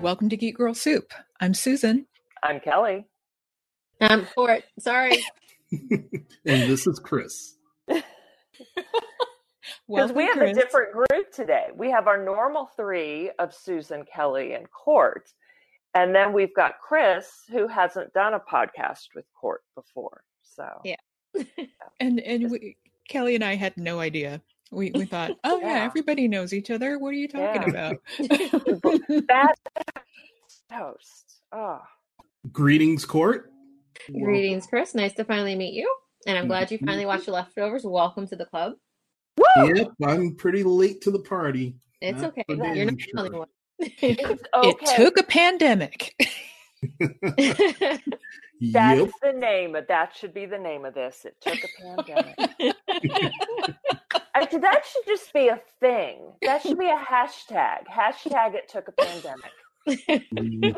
Welcome to Geek Girl Soup. I'm Susan. I'm Kelly. I'm for it. Sorry. and this is Chris. Because we have Chris. a different group today. We have our normal three of Susan, Kelly, and Cort. And then we've got Chris, who hasn't done a podcast with Cort before. So Yeah. and and we, Kelly and I had no idea. We we thought, oh yeah, Yeah. everybody knows each other. What are you talking Yeah. about? that host. Oh, Greetings, Cort. Greetings, Chris. Nice to finally meet you. And I'm glad you finally watched mm-hmm. the leftovers. Welcome to the club. Woo! Yep, I'm pretty late to the party. It's That's okay. for You're damn not the only one. it's It took a pandemic. That's Yep. the name of that should be the name of this. It took a pandemic. Actually, that should just be a thing. That should be a hashtag. Hashtag it took a pandemic. And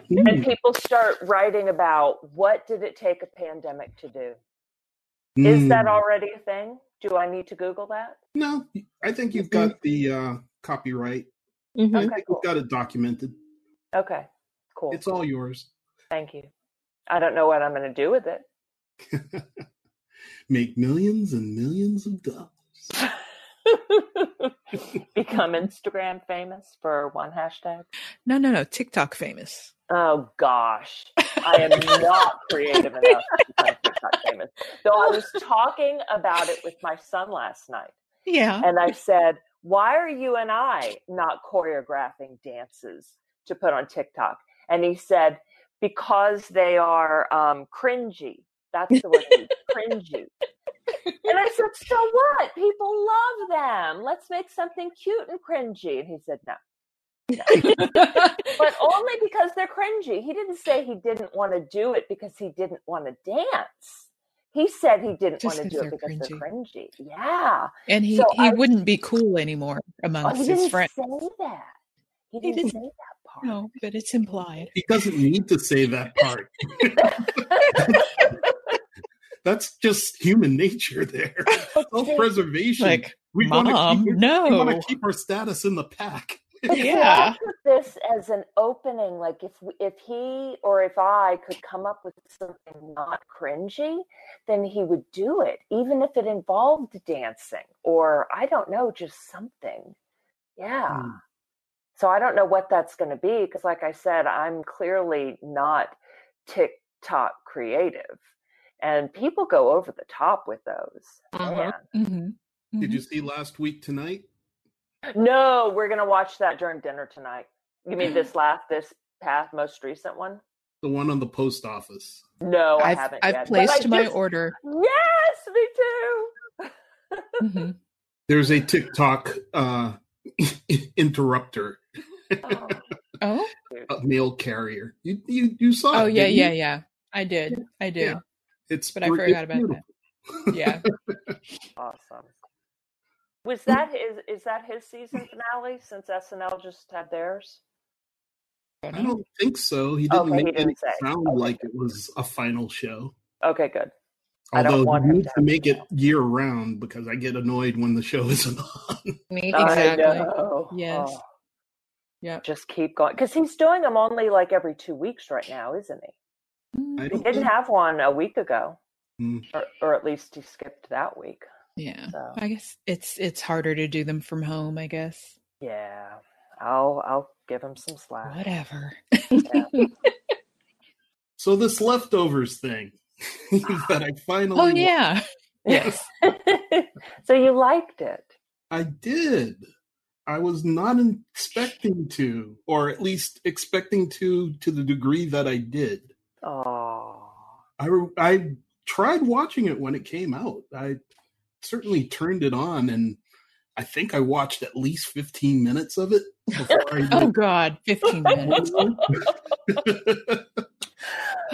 Mhm. people start writing about what did it take a pandemic to do? Is that Mm. already a thing? Do I need to Google that? No, I think you've got the uh, copyright. Mhm. I Okay, think cool. you've got it documented. Okay, cool. It's all yours. Thank you. I don't know what I'm going to do with it. Make millions and millions of dollars. Become Instagram famous for one hashtag. no, no, no. TikTok famous. Oh gosh, I am not creative enough to become TikTok famous. Though I was talking about it with my son last night, Yeah. and I said, "Why are you and I not choreographing dances to put on TikTok?" And he said, "Because they are um, cringy. That's the word, cringy." And I said, "So what? People love them. Let's make something cute and cringy." And he said, "No." but only because they're cringy. He didn't say he didn't want to do it because he didn't want to dance. He said he didn't Just want to do it they're because they're cringy. Yeah. and he So he I- wouldn't be cool anymore oh, amongst Oh, amongst he his didn't friends. say that. He He didn't, didn't- say that part. No, but it's implied. He doesn't need to say that part. That's just human nature there. Self-preservation. Like, we wanna Mom, keep, no. We want to keep our status in the pack. But Yeah. I this as an opening. Like if if he or if I could come up with something not cringy, then he would do it, even if it involved dancing or I don't know, just something. Yeah. Hmm. So I don't know what that's going to be because, like I said, I'm clearly not TikTok creative, and people go over the top with those. Uh-huh. Man. hmm Did you see last week tonight? No, we're gonna watch that during dinner tonight. You mean this last, this past, most recent one? The one on the post office. No, I I've haven't I've yet. placed my just- order. Yes, me too. Mhm. There's a TikTok uh, interrupter, Oh, Oh, a mail carrier. You you you saw oh it? yeah, yeah, you? yeah. I did. I did. Yeah. It's But I forgot about beautiful. that. Yeah. awesome. Was that his? Is that his season finale? Since SNL just had theirs. I don't think so. He didn't Okay, he make didn't it say. sound Okay, like it was a final show. Okay, good. I don't Although want he him to to make it year round because I get annoyed when the show isn't on. Me I Exactly. know. Yes. Oh, Yeah. just keep going because he's doing them only like every two weeks right now, isn't he? I He don't didn't think- have one a week ago, Hmm. or, or at least he skipped that week. Yeah. So I guess it's it's harder to do them from home, I guess. yeah, I'll I'll give him some slack. Whatever. So this leftovers thing that I finally oh yeah. Yes. so you liked it. I did. I was not expecting to, or at least expecting to to the degree that I did. Oh, I I tried watching it when it came out. I certainly turned it on, and I think I watched at least fifteen minutes of it before I Oh. God, fifteen minutes.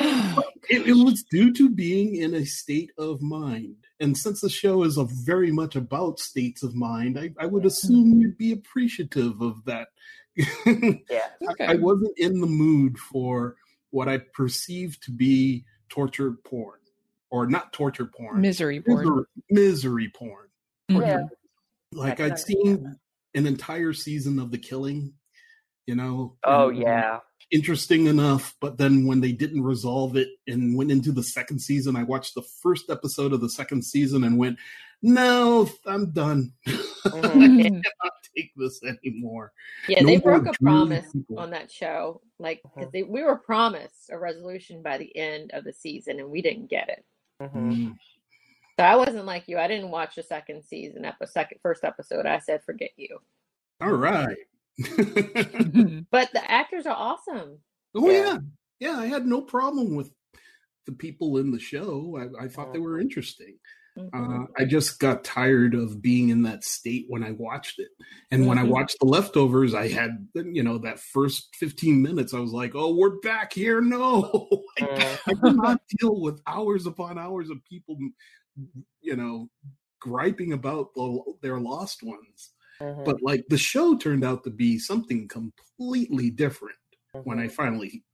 it, it was due to being in a state of mind. And since the show is a very much about states of mind, I, I would assume mm-hmm. you'd be appreciative of that. yeah. okay. I wasn't in the mood for what I perceive to be torture porn, or not torture porn, Misery porn. misery, misery porn. Mhm. Yeah. Like I can I'd seen an entire season of The Killing, you know. Oh and- yeah. Interesting enough. But then when they didn't resolve it and went into the second season, I watched the first episode of the second season and went, "No, I'm done. Mhm. I cannot take this anymore." Yeah, No they broke a promise people. on that show. Like, 'cause Mhm. they, we were promised a resolution by the end of the season, and we didn't get it. Mhm. Mm. So I wasn't like you. I didn't watch the second season, episode, second, first episode. I said, forget you. All right. But the actors are awesome. Oh Yeah. yeah. yeah, I had no problem with the people in the show. I, I thought they were interesting. Mhm. Uh, I just got tired of being in that state when I watched it, and when I Mhm. watched the leftovers, I had you know that first fifteen minutes. I was like, "Oh, we're back here!" No, I. I could not deal with hours upon hours of people, you know, griping about the, their lost ones. Mhm. But like the show turned out to be something completely different when I Mhm. finally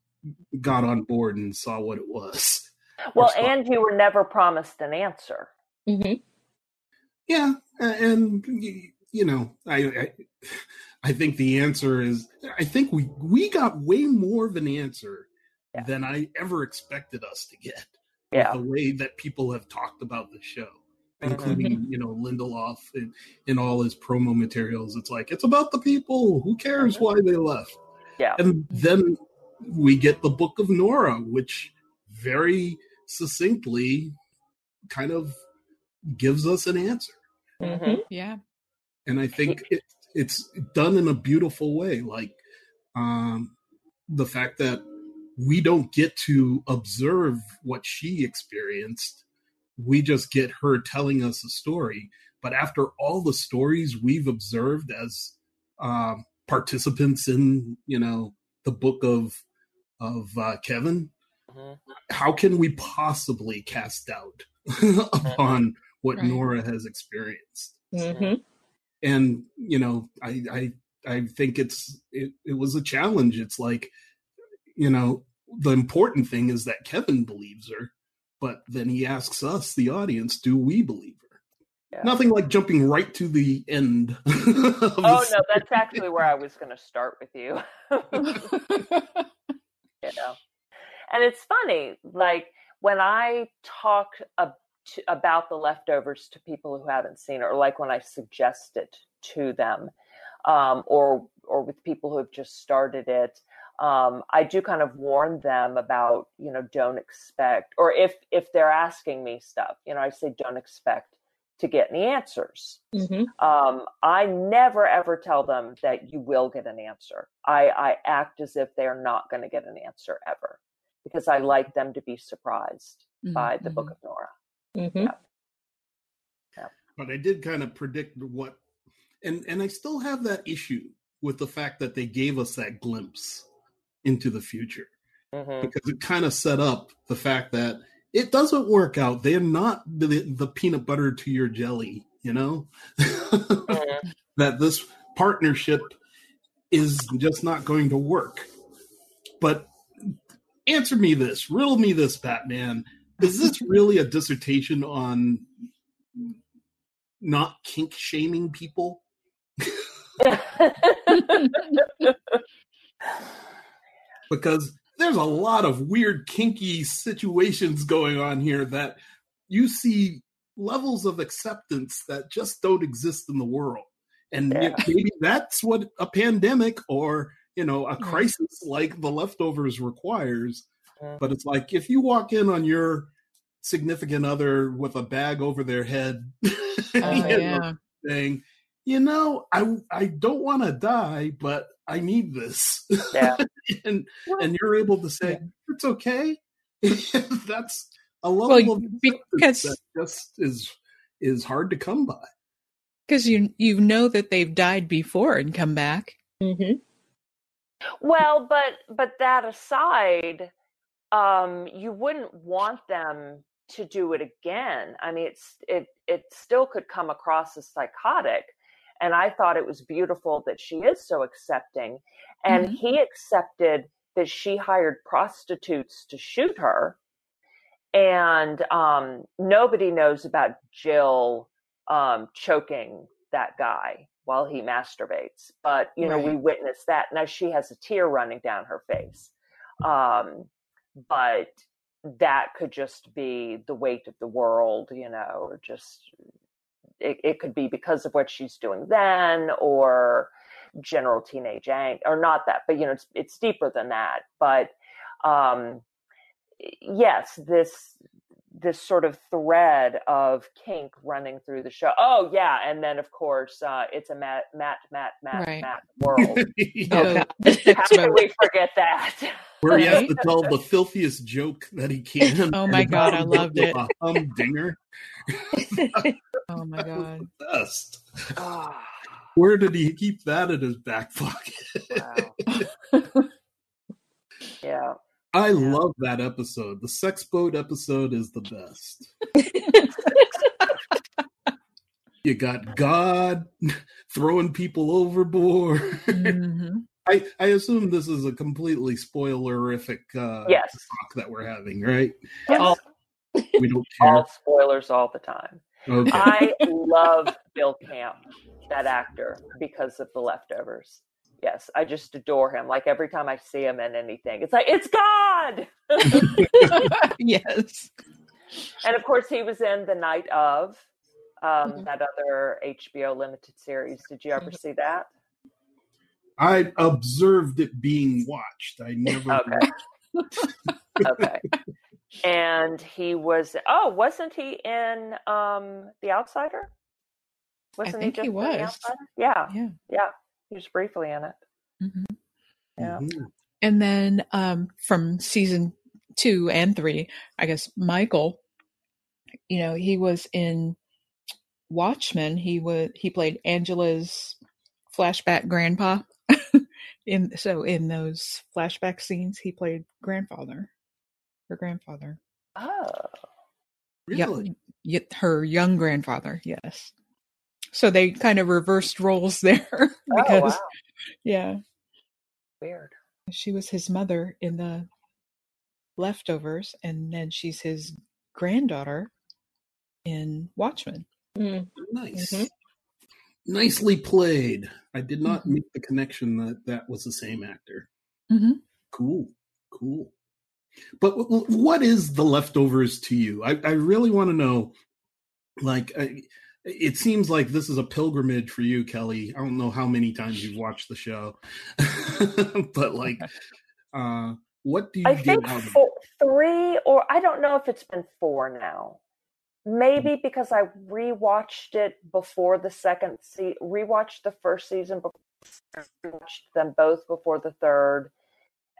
got on board and saw what it was. well, and you were never promised an answer. Mhm. yeah, and you know, I, I I think the answer is I think we we got way more of an answer Yeah. than I ever expected us to get. Yeah. The way that people have talked about the show. Including you know Lindelof in, in all his promo materials. It's like it's about the people. Who cares Mhm. why they left? Yeah. And then we get the Book of Nora, which very succinctly kind of gives us an answer. Mhm. yeah. And I think it, it's done in a beautiful way. Like um, the fact that we don't get to observe what she experienced, we just get her telling us a story. But after all the stories we've observed as um, participants in, you know, the book of of uh, Kevin, Mhm. how can we possibly cast doubt upon what Right. Nora has experienced? Mhm. And you know, I I I think it's it, it was a challenge. It's like, you know, the important thing is that Kevin believes her, but then he asks us, the audience, do we believe her? Yeah. Nothing like jumping right to the end. of the Oh no, that's actually where I was going to start with you. you know, and it's funny, like when I talk ab- to, about the leftovers to people who haven't seen it, or like when I suggest it to them, um, or or with people who have just started it. Um, I do kind of warn them about, you know, don't expect, or if if they're asking me stuff, you know, I say don't expect to get any answers. Mhm. Um, I never ever tell them that you will get an answer. I, I act as if they're not going to get an answer ever because I like them to be surprised by the Book of Nora. Mhm. but I did kind of predict what, and and I still have that issue with the fact that they gave us that glimpse into the future Mhm. because it kind of set up the fact that it doesn't work out. They're not the, the peanut butter to your jelly, you know. Mhm. that this partnership is just not going to work. But answer me this, riddle me this, Batman. Is this really a dissertation on not kink shaming people? Because there's a lot of weird kinky situations going on here that you see levels of acceptance that just don't exist in the world. And Yeah. maybe that's what a pandemic or you know a hmm. crisis like the leftovers requires. But it's like if you walk in on your significant other with a bag over their head, Oh, you know, yeah. saying, you know, I I don't want to die, but I need this. Yeah. and Well, and you're able to say yeah. it's okay. That's a level Well, of because that just is is hard to come by. because you you know that they've died before and come back. Mm-hmm. well, but but that aside, um, you wouldn't want them to do it again. I mean, it's it it still could come across as psychotic. And I thought it was beautiful that she is so accepting. And Mhm. he accepted that she hired prostitutes to shoot her. And um, nobody knows about Jill um, choking that guy. while he masturbates. But you know, we Right. witness that. Now she has a tear running down her face. Um, but that could just be the weight of the world, you know, or just it, it could be because of what she's doing then or general teenage angst or not that but you know it's, it's deeper than that. But um yes this this sort of thread of kink running through the show oh yeah and then of course uh it's a matt matt matt matt Right. matt world Oh, Yeah, God. How can we forget that where he has to tell the filthiest joke that he can. Oh my God, I loved it. A humdinger. Oh my god. Best. oh, Where did he keep that in his back pocket? wow yeah I love that episode. The sex boat episode is the best. You got God throwing people overboard. Mhm. I, I assume this is a completely spoilerific uh, yes talk that we're having, right? yes. All- We don't care. all spoilers all the time Okay. I love Bill Camp, that actor, because of the leftovers. Yes, I just adore him. Like every time I see him in anything, it's like, it's God! yes. and of course, he was in The Night of, um, Mhm. that other HBO limited series. Did you ever Mhm. see that? I observed it being watched. I never. Okay. Okay. and he was, oh, wasn't he in um, The Outsider? Wasn't think he in The was. Outsider? Yeah, Yeah. yeah. He was briefly in it. Mhm. Yeah. Mhm. And then um, from season two and three, I guess Michael, you know, he was in Watchmen. He was he played Angela's flashback grandpa. in so in those flashback scenes, he played grandfather, her grandfather. Oh. Yeah, Really? y- her young grandfather. Yes. So they kind of reversed roles there Oh, because wow. yeah, Weird. she was his mother in the leftovers and then she's his granddaughter in watchmen Mm. Nice. Mhm. Nicely played. I did not Mhm. make the connection that that was the same actor. mm-hmm. Cool. Cool. But w- w- what is the leftovers to you? I, I really want to know. Like, I, it seems like this is a pilgrimage for you, Kelly. I don't know how many times you've watched the show, but like, uh, what do you I get think out of four, three, or I don't know if it's been four now. Maybe because I rewatched it before the second se rewatched the first season, before, rewatched them both before the third,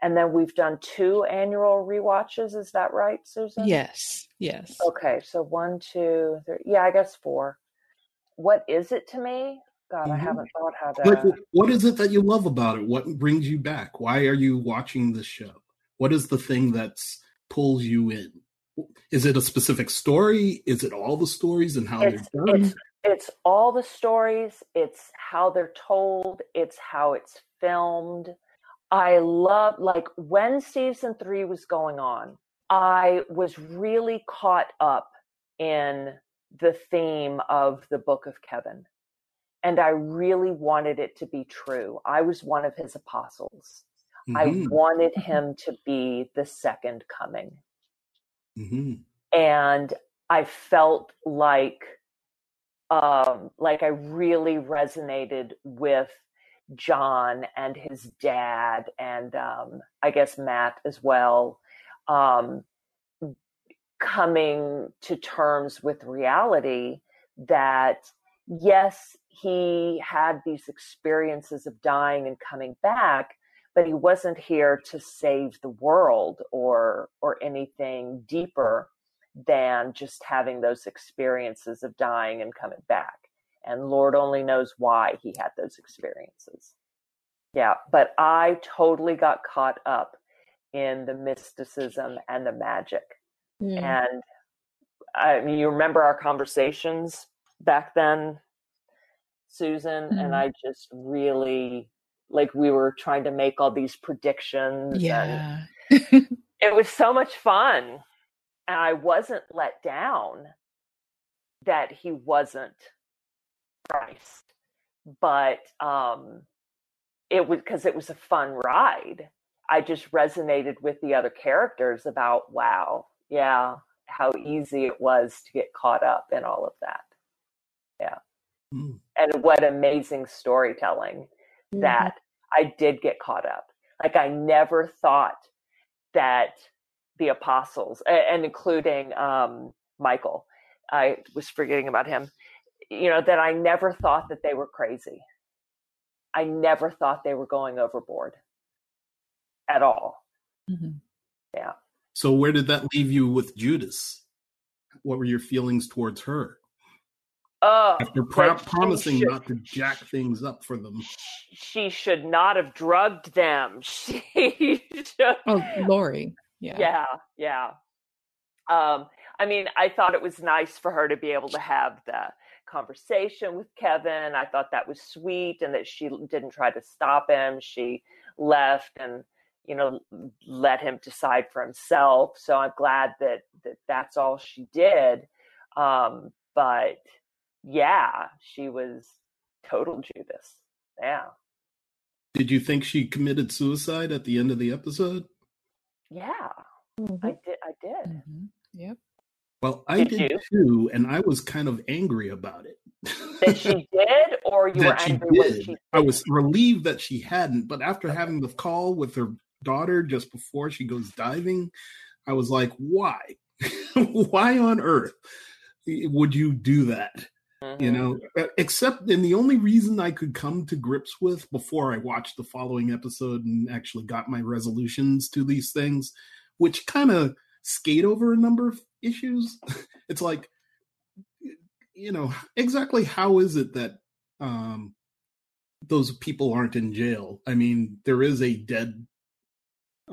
and then we've done two annual rewatches. Is that right, Susan? yes yes Okay, so one, two, three. Yeah, I guess four. What is it to me? God, I Mhm. haven't thought how Like, to. wh- what is it that you love about it? What brings you back? Why are you watching this show? What is the thing that pulls you in? Is it a specific story? Is it all the stories and how It's they're done? it's it's all the stories. It's how they're told. It's how it's filmed. I love like when season three was going on. I was really caught up in the theme of the Book of Kevin, and I really wanted it to be true. I was one of his apostles. I Mhm, wanted him to be the second coming. mhm. and I felt like um like I really resonated with John and his dad and um I guess Matt as well um coming to terms with reality that yes he had these experiences of dying and coming back but he wasn't here to save the world or or anything deeper than just having those experiences of dying and coming back. And lord only knows why he had those experiences. Yeah but i totally got caught up in the mysticism and the magic Mm. and I mean, you remember our conversations back then, Susan, Mhm. and I just really like we were trying to make all these predictions. and yeah it was so much fun. And I wasn't let down that he wasn't Christ but um, it was because it was a fun ride. I just resonated with the other characters about wow, yeah, how easy it was to get caught up in all of that. Yeah. Mm. And what amazing storytelling mm-hmm. that I did get caught up. Like I never thought that the apostles and including um, Michael, I was forgetting about him, you know, that I never thought that they were crazy. I never thought they were going overboard at all. Mm-hmm. Yeah. So where did that leave you with Judas? What were your feelings towards her? Oh, After pro- promising should, not to jack things up for them, she should not have drugged them. She should. Oh, Laurie. Yeah. Yeah. Yeah. Um, I mean, I thought it was nice for her to be able to have the conversation with Kevin. I thought that was sweet and that she didn't try to stop him. She left and you know let him decide for himself. So I'm glad that, that that's all she did. Um, but yeah, she was total Judas. Yeah. Did you think she committed suicide at the end of the episode? Yeah, mm-hmm. I did. I did. Mm-hmm. Yep. Well, I did, did too, and I was kind of angry about it. that she did, or you were angry when she? Did. I was relieved that she hadn't, but after having the call with her daughter just before she goes diving, I was like, "Why? Why on earth would you do that?" Mm-hmm. You know, except and the only reason I could come to grips with before I watched the following episode and actually got my resolutions to these things, which kind of skate over a number of issues. it's like, you know, exactly how is it that um, those people aren't in jail? I mean, there is a dead.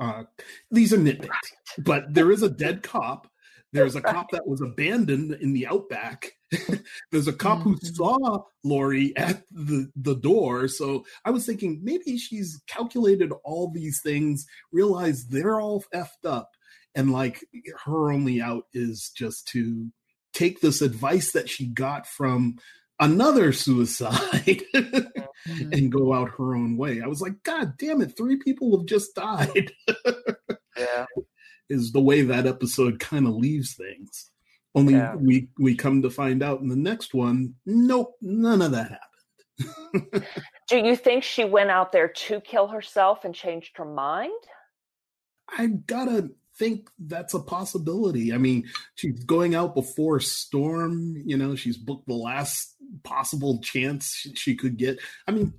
Uh, these are nitpicks, but there is a dead cop there's a cop that was abandoned in the outback. There's a cop who mm-hmm. saw Laurie at the, the door. So I was thinking maybe she's calculated all these things, realized they're all effed up, and like her only out is just to take this advice that she got from another suicide mm-hmm. and go out her own way. I was like, God damn it, three people have just died. yeah is the way that episode kind of leaves things. Only yeah. we we come to find out in the next one, nope, none of that happened. Do you think she went out there to kill herself and changed her mind? I gotta think that's a possibility. I mean, she's going out before storm. You know, she's booked the last possible chance she could get. I mean,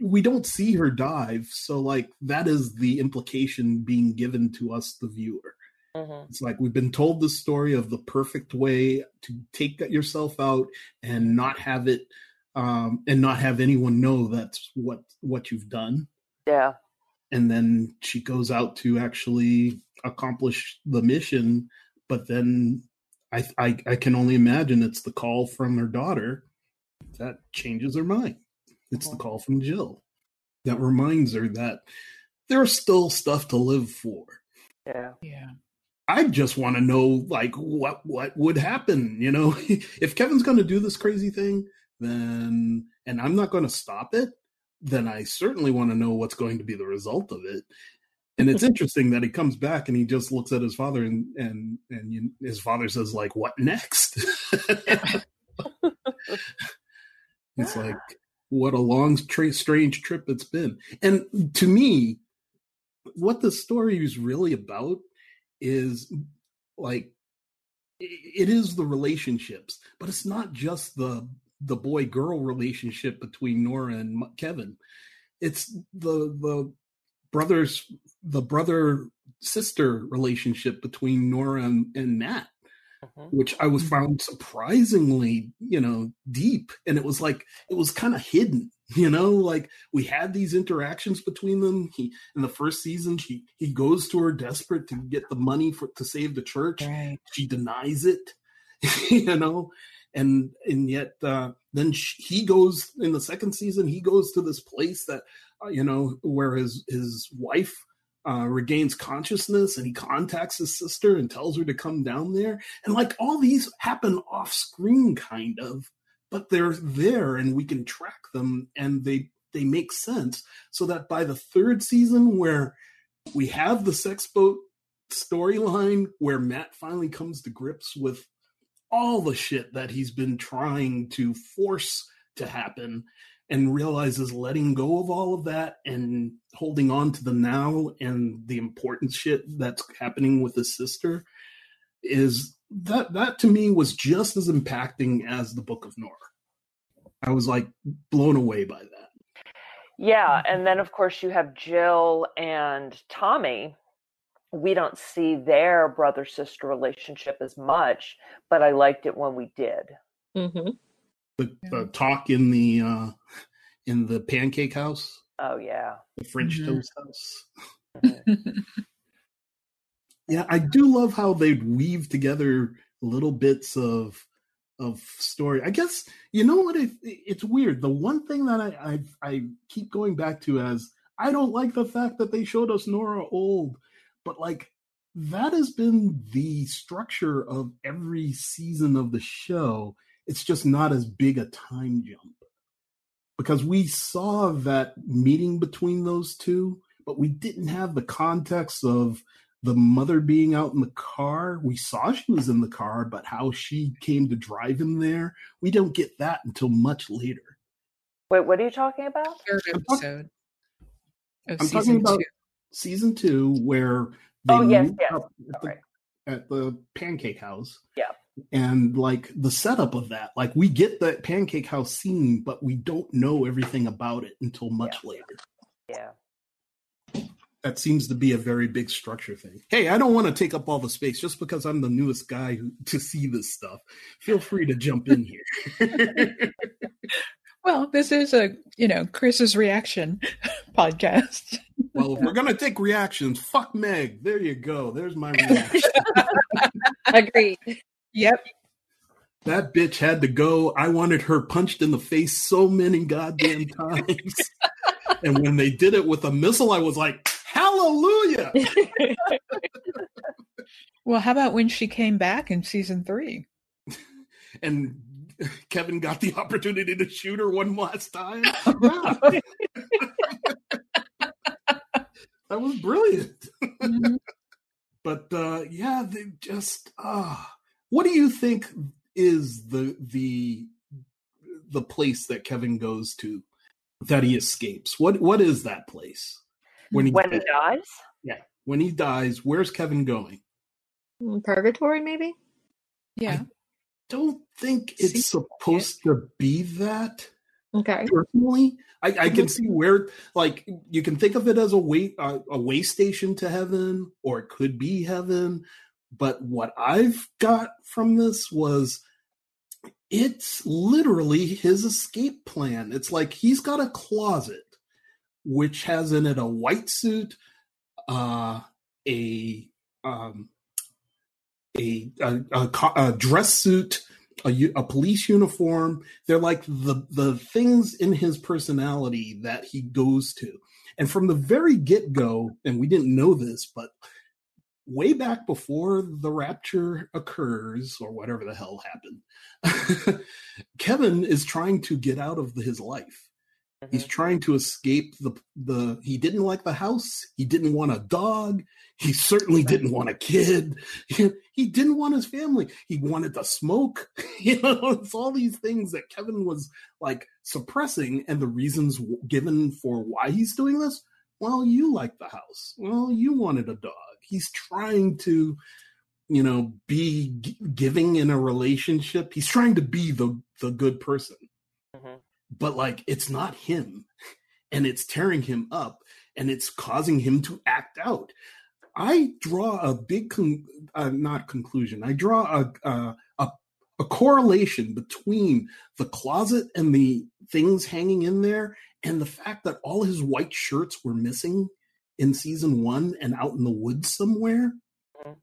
we don't see her dive so like that is the implication being given to us the viewer mm-hmm. it's like we've been told the story of the perfect way to take yourself out and not have it um and not have anyone know that's what what you've done yeah and then she goes out to actually accomplish the mission but then I, I i can only imagine it's the call from her daughter that changes her mind it's the call from Jill that reminds her that there's still stuff to live for. Yeah. Yeah. I just want to know like what what would happen, you know? if Kevin's going to do this crazy thing, then and I'm not going to stop it, then I certainly want to know what's going to be the result of it. And it's interesting that he comes back and he just looks at his father and and and you, his father says like, "What next?" it's like what a long, tra- strange trip it's been. And to me, what the story is really about is like it is the relationships, but it's not just the the boy girl relationship between Nora and Kevin. It's the the brothers the brother sister relationship between Nora and, and Matt uh-huh. which I was mm-hmm. found surprisingly, you know, deep. And it was like it was kind of hidden, you know, like we had these interactions between them. He in the first season, he he goes to her desperate to get the money for to save the church. Right. She denies it, you know, and and yet uh, then she, he goes in the second season. He goes to this place that uh, you know where his his wife uh, regains consciousness and he contacts his sister and tells her to come down there. And like all these happen off screen, kind of, but they're there and we can track them and they they make sense so that by the third season where we have the sex boat storyline where Matt finally comes to grips with all the shit that he's been trying to force to happen and realizes letting go of all of that and holding on to the now and the important shit that's happening with his sister is that that to me was just as impacting as the book of Nora. I was like blown away by that. Yeah, and then of course you have Jill and Tommy. We don't see their brother sister relationship as much, but I liked it when we did. Mm-hmm. The, the talk in the uh in the pancake house, Oh yeah. the French Mhm. toast house. Yeah, I do love how they weave together little bits of of story. I guess you know what it, it's weird. The one thing that I, I I keep going back to as I don't like the fact that they showed us Nora old, but like that has been the structure of every season of the show. It's just not as big a time jump because we saw that meeting between those two, but we didn't have the context of the mother being out in the car. We saw she was in the car, but how she came to drive him there, we don't get that until much later. Wait, what are you talking about? Third I'm talk- episode of I'm season talking about two. Season two, where they Oh, yes, meet yes. up at the, Alright. at the pancake house. Yeah. And like the setup of that, like we get that pancake house scene, but we don't know everything about it until much later. Yeah. that seems to be a very big structure thing. Hey, I don't want to take up all the space just because I'm the newest guy who, to see this stuff. Feel free to jump in here. Well, this is a you know Chris's reaction podcast. Well, if we're gonna take reactions, fuck Meg. There you go. There's my reaction. Agreed. Yep. that bitch had to go. I wanted her punched in the face so many goddamn times. and when they did it with a missile, I was like, hallelujah. Well, how about when she came back in season three? And Kevin got the opportunity to shoot her one last time. Yeah. That was brilliant. Mhm. But uh yeah, they just uh what do you think is the the the place that Kevin goes to that he escapes? What what is that place? When he When he dies? yeah, when he dies, where's Kevin going? Purgatory, maybe? Yeah. I Don't think it's See? supposed to be that. Okay. personally I, I can Mhm. see where like you can think of it as a way uh, a way station to heaven or it could be heaven but what i've got from this was it's literally his escape plan it's like he's got a closet which has in it a white suit uh a um a a, a, co- a dress suit a, a police uniform. They're like the the things in his personality that he goes to. And from the very get-go and we didn't know this but way back before the rapture occurs or whatever the hell happened kevin is trying to get out of his life he's Mhm. trying to escape the the he didn't like the house. He didn't want a dog. He certainly didn't want a kid. He, didn't want his family. He wanted to smoke. You know it's all these things that kevin was like suppressing and the reasons given for why he's doing this? Well you like the house. Well you wanted a dog. He's trying to you know be g- giving in a relationship. He's trying to be the the good person. Mhm. But like it's not him and it's tearing him up and it's causing him to act out i draw a big con- uh, not conclusion i draw a, a a a correlation between the closet and the things hanging in there and the fact that all his white shirts were missing in season 1 and out in the woods somewhere Mhm.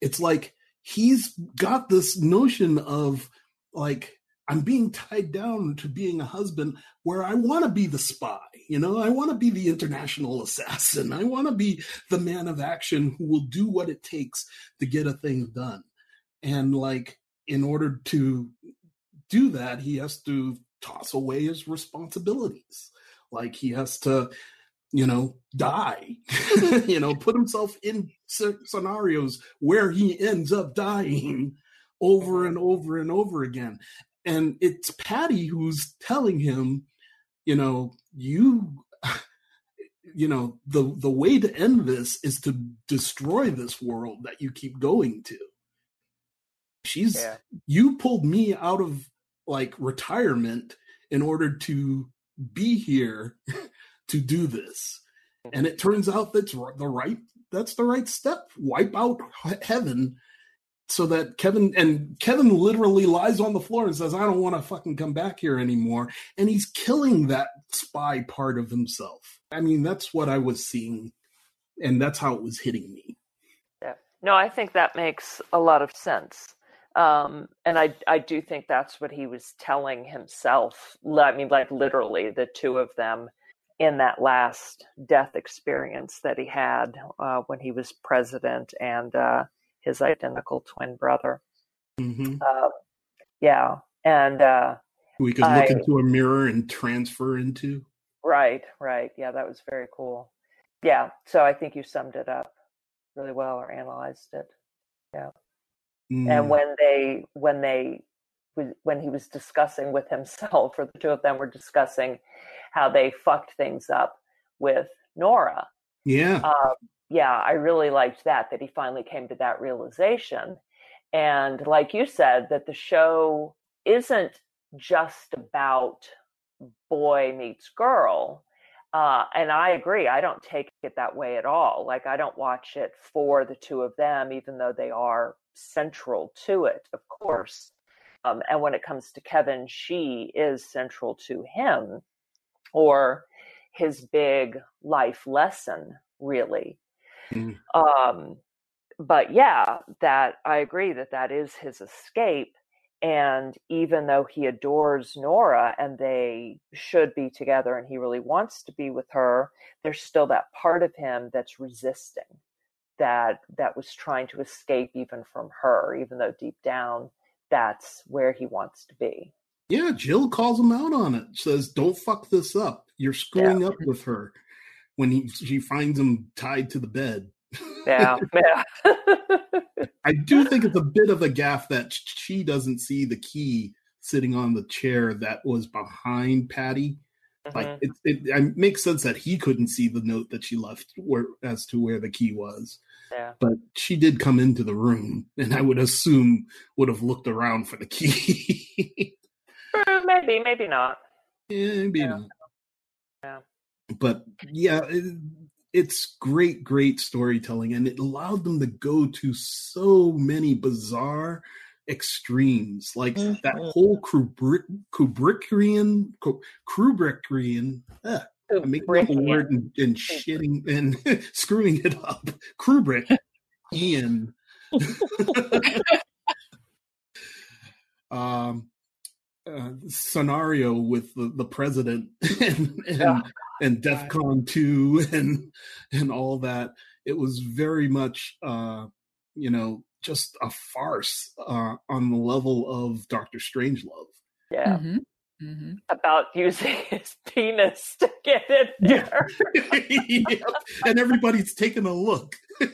it's like he's got this notion of like I'm being tied down to being a husband where I want to be the spy, you know, I want to be the international assassin. I want to be the man of action who will do what it takes to get a thing done. And like in order to do that, he has to toss away his responsibilities. Like he has to, you know, die, you know, put himself in scenarios where he ends up dying over and over and over again. And it's Patti who's telling him, you know, you you know, the the way to end this is to destroy this world that you keep going to. She's yeah. you pulled me out of like retirement in order to be here to do this. And it turns out that's the right that's the right step. Wipe out heaven so that Kevin and Kevin literally lies on the floor and says, "I don't want to fucking come back here anymore," and he's killing that spy part of himself. I mean, that's what I was seeing, and that's how it was hitting me. Yeah, no, I think that makes a lot of sense, um, and I I do think that's what he was telling himself. I mean, like literally, the two of them in that last death experience that he had uh, when he was president and. Uh, his identical twin brother. Mm-hmm. Uh, yeah, and uh, we could look I, into a mirror and transfer into. Right, right. Yeah, that was very cool. Yeah, so I think you summed it up really well or analyzed it. Yeah. Mm. And when they when they when he was discussing with himself, or the two of them were discussing how they fucked things up with Nora. Yeah. Um, yeah, I really liked that, that he finally came to that realization. And like you said, that the show isn't just about boy meets girl. Uh, and I agree, I don't take it that way at all. Like, I don't watch it for the two of them, even though they are central to it, of course. Um, and when it comes to Kevin, she is central to him or his big life lesson, really. Mm. Um, but yeah, that I agree that that is his escape. And even though he adores Nora and they should be together and he really wants to be with her, there's still that part of him that's resisting that that was trying to escape even from her, even though deep down that's where he wants to be. Yeah, Jill calls him out on it. Says, "Don't fuck this up. You're screwing yeah. up with her." When he she finds him tied to the bed. Yeah, yeah. I do think it's a bit of a gaff that she doesn't see the key sitting on the chair that was behind Patti. Mm-hmm. Like it, it, it, makes sense that he couldn't see the note that she left where as to where the key was. Yeah. But she did come into the room, and I would assume would have looked around for the key. Eh, maybe, maybe not. Yeah, maybe yeah. not. Yeah but yeah, it, it's great, great storytelling, and it allowed them to go to so many bizarre extremes, like mm-hmm. that whole Kubrick, Kubrickian, Kubrickian. Eh, I'm making up a word and, and shitting and screwing it up. Kubrick, Ian. um, uh, scenario with the, the president and, and yeah and DEF CON 2 and and all that. It was very much uh, you know, just a farce uh, on the level of Doctor Strangelove. Yeah. Mm-hmm. Mm-hmm. About using his penis to get in there. yep. And everybody's taking a look. and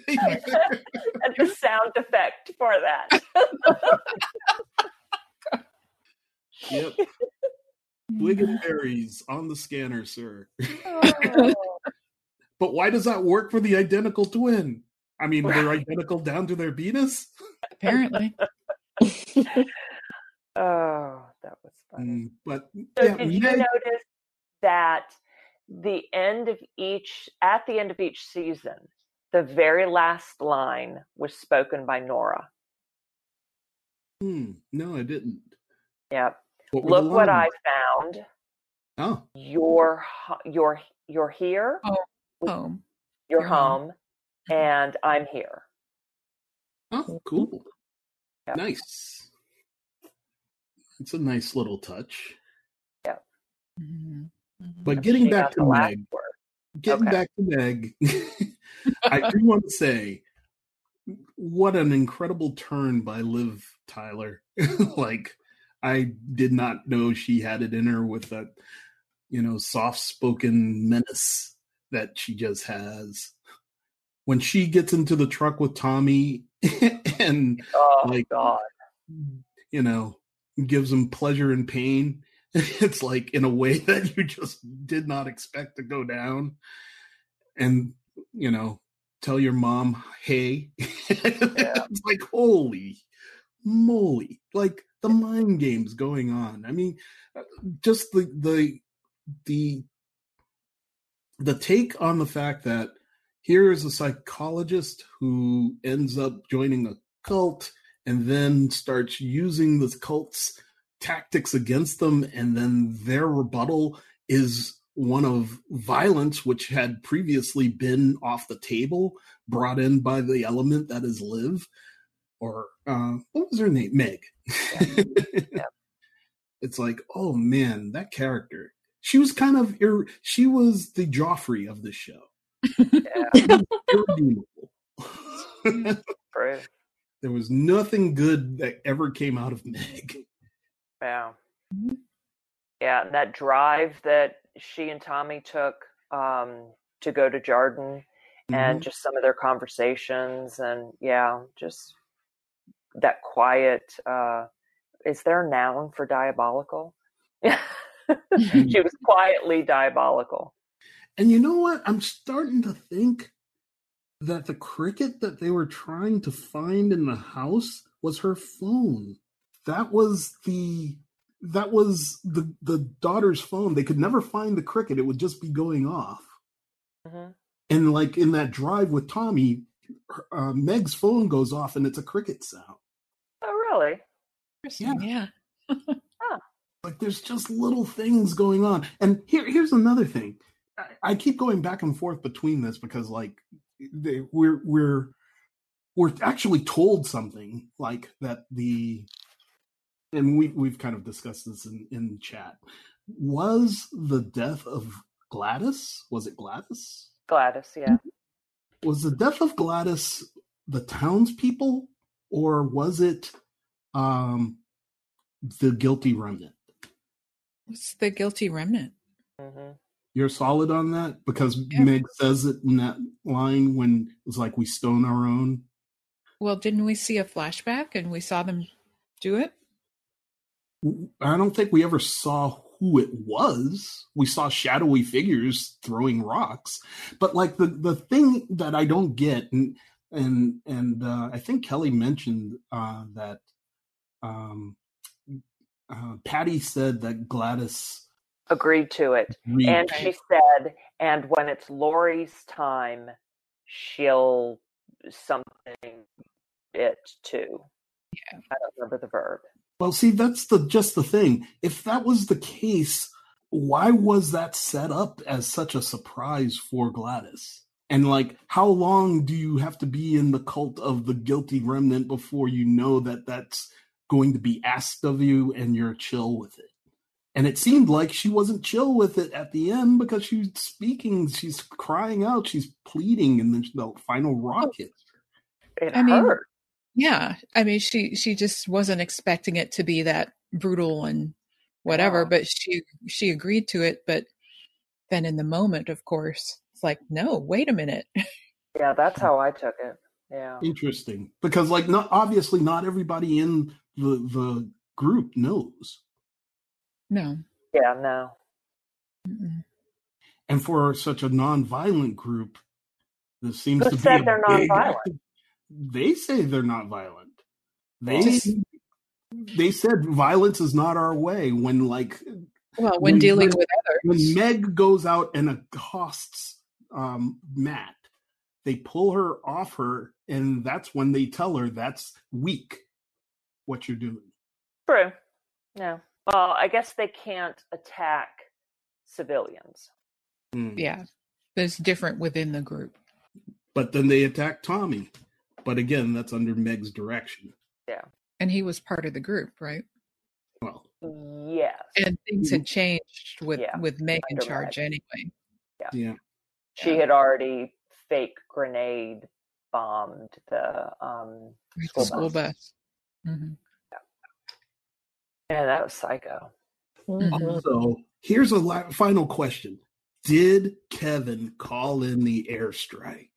the sound effect for that. Yep. Wigan berries on the scanner, sir. Oh. but why does that work for the identical twin? I mean, they're identical down to their penis? Apparently. oh, that was funny. Mm, but so yeah, did you notice that the end of each at the end of each season, the very last line was spoken by Nora? Hmm. No, I didn't. Yep. What Look what I found. Oh. You're you're you're here. Oh, home. You're, you're home, home, and I'm here. Oh, cool. Yep. Nice. It's a nice little touch. Yeah. Mm-hmm. Mm-hmm. But getting back to Meg, getting okay. back to Meg, I do want to say what an incredible turn by Liv Tyler. like I did not know she had it in her with that, you know, soft spoken menace that she just has. When she gets into the truck with Tommy and Oh like God. you know gives him pleasure and pain, it's like in a way that you just did not expect to go down. And you know, tell your mom, hey. it's like holy moly. Like the mind games going on. I mean, uh, just the the the the take on the fact that here is a psychologist who ends up joining a cult and then starts using the cult's tactics against them and then their rebuttal is one of violence which had previously been off the table brought in by the element that is liv or uh, what was her name meg Yeah. it's like oh man that character she was kind of ir- she was the joffrey of the show Yeah. irredeemable there was nothing good that ever came out of meg Yeah. Mhm. Yeah, and that drive that she and Tommy took um, to go to Jarden and Mhm. just some of their conversations and yeah, just that quiet uh is there a noun for diabolical? she was quietly diabolical. And you know what? I'm starting to think that the cricket that they were trying to find in the house was her phone. That was the that was the the daughter's phone. They could never find the cricket. It would just be going off. mm-hmm. And like in that drive with Tommy, uh, Meg's phone goes off and it's a cricket sound. Really? Interesting, yeah. like there's just little things going on. And here here's another thing. I, I keep going back and forth between this because like they, we're we're we're actually told something like that the and we we've kind of discussed this in in chat. Was the death of Gladys was it Gladys? Gladys, yeah. Mm-hmm. was the death of Gladys the townspeople or was it um the guilty remnant What's the guilty remnant? hmm You're solid on that because Yeah. Meg says it in that line when it's like we stone our own. Well, didn't we see a flashback and we saw them do it? I don't think we ever saw who it was. We saw shadowy figures throwing rocks, but like the the thing that I don't get, and and and uh, I think Kelly mentioned uh, that um, uh, Patti said that Gladys Agreed to it. read And she said, and when it's Laurie's time, she'll something it too. Yeah. I don't remember the verb. Well, see, that's the just the thing. If that was the case, why was that set up as such a surprise for Gladys? And like, how long do you have to be in the cult of the guilty remnant before you know that that's going to be asked of you and you're chill with it? And it seemed like she wasn't chill with it at the end because she's speaking, she's crying out, she's pleading, and then the final rock hits her. It I mean. Yeah. I mean, she she just wasn't expecting it to be that brutal and whatever, Yeah. but she she agreed to it, but then in the moment, of course, it's like, no, wait a minute. Yeah, that's how I took it. Yeah. Interesting, because like, not obviously not everybody in the the group knows. no. Yeah, no. Mm-mm. And for such a non-violent group, this seems Who to be said a they're big non-violent? active- They say they're not violent. They Just- they said violence is not our way. When like Well, when When- dealing when- with when. Meg goes out and accosts um, Matt, they pull her off her, and that's when they tell her that's weak. What you're doing. True. No. Well, I guess they can't attack civilians. Mm. yeah. It's different within the group. But then they attack Tommy. But again, that's under Meg's direction. Yeah. And he was part of the group, right? Well, Yes. And things had changed with Yeah, with Meg in under charge anyway. yeah. she had already fake grenade bombed the um School the school bus. bus. Hmm Yeah, that was psycho. Mhm. So here's a la- final question: Did Kevin call in the airstrike?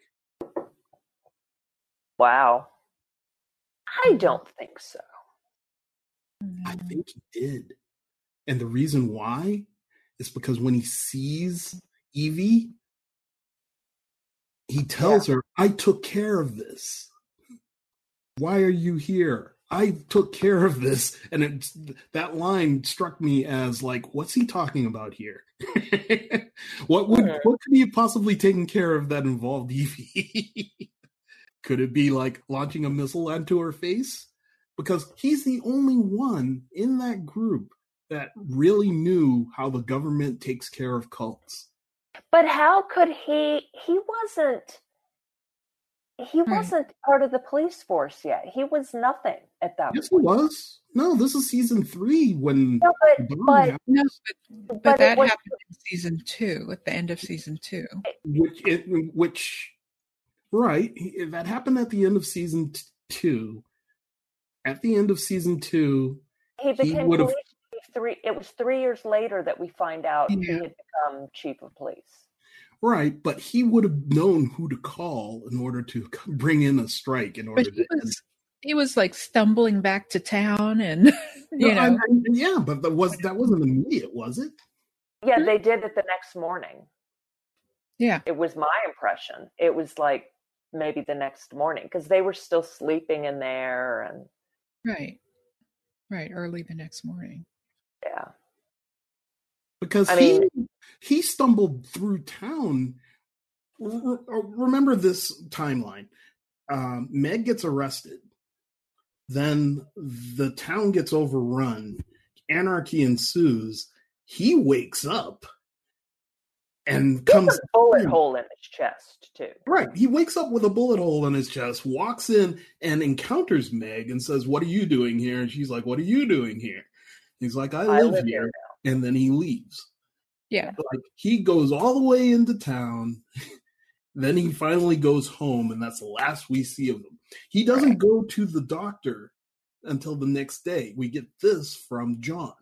Wow. I don't think so. I think he did. And the reason why is because when he sees Evie, he tells her, I took care of this. Why are you here? I took care of this. And it's, that line struck me as like, what's he talking about here? what would Mhm. what could he have possibly taken care of that involved Evie? could it be like launching a missile onto her face? Because he's the only one in that group that really knew how the government takes care of cults. But how could he? He wasn't. He Right. wasn't part of the police force yet. He was nothing at that Yes, he was. No, this is season three when No, but but No, but, but, but that was happened in season two, at the end of season two. which it, which right that happened at the end of season two. At the end of season two, he became would've- police chief three. It was three years later that we find out he had become chief of police. Right, but he would have known who to call in order to bring in a strike in order But he to. was he was like stumbling back to town and you No, know I- yeah, but that was that wasn't immediate, was it? Yeah, they did it the next morning. yeah. It was my impression. It was like maybe the next morning because they were still sleeping in there, and Right. Right. Early the next morning. yeah, because I he mean- he stumbled through town. R- Remember this timeline. Um, Meg gets arrested. Then the town gets overrun. Anarchy ensues. He wakes up and comes a bullet Hmm. hole in his chest too. Right. He wakes up with a bullet hole in his chest, walks in and encounters Meg and says, What are you doing here? And she's like, What are you doing here? He's like, I I live, live here. here And then he leaves. Yeah. Like he goes all the way into town. then he finally goes home, and that's the last we see of him. He doesn't Right. go to the doctor until the next day. We get this from John.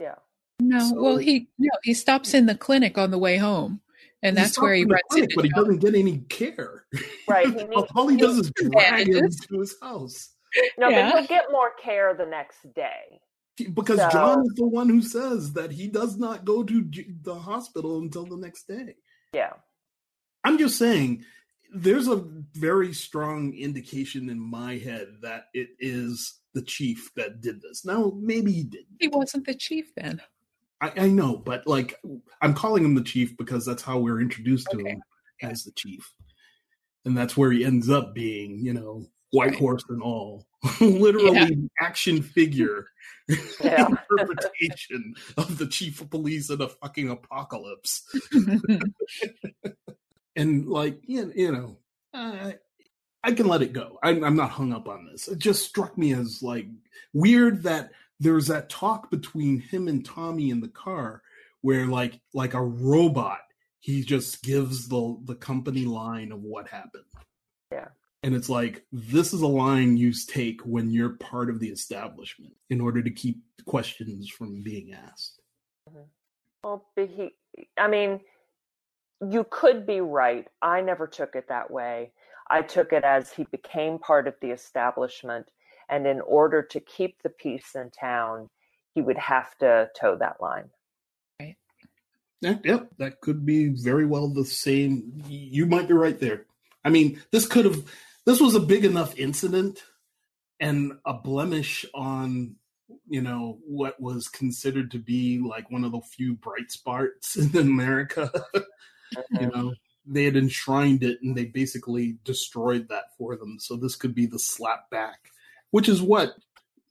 Yeah, No, well he no, he stops in the clinic on the way home. And that's where he in the runs clinic, into but he John. doesn't get any care. right. He needs, all he does is needs drag him to his house. no, Yeah. but he'll get more care the next day. Because So- John is the one who says that he does not go to the hospital until the next day. Yeah, I'm just saying, there's a very strong indication in my head that it is the chief that did this. Now, maybe he didn't. He wasn't the chief then. I, I know, but like, I'm calling him the chief because that's how we're introduced to him as the chief, and that's where he ends up being, you know, white Right. horse and all, literally Yeah. action figure Yeah. interpretation of the chief of police in a fucking apocalypse. and like you, you know I, I can let it go I'm, I'm not hung up on this it just struck me as like weird that there's that talk between him and tommy in the car where like like a robot he just gives the the company line of what happened Yeah. And it's like this is a line you take when you're part of the establishment in order to keep questions from being asked mm-hmm. Well, but he, I mean, you could be right. I never took it that way. I took it as he became part of the establishment, and in order to keep the peace in town, he would have to toe that line. Right. Yeah, yep, that could be very well the same. You might be right there. I mean, this could have, this was a big enough incident and a blemish on, you know, what was considered to be like one of the few bright spots in America. you mm-hmm. know, they had enshrined it and they basically destroyed that for them. So this could be the slap back, which is what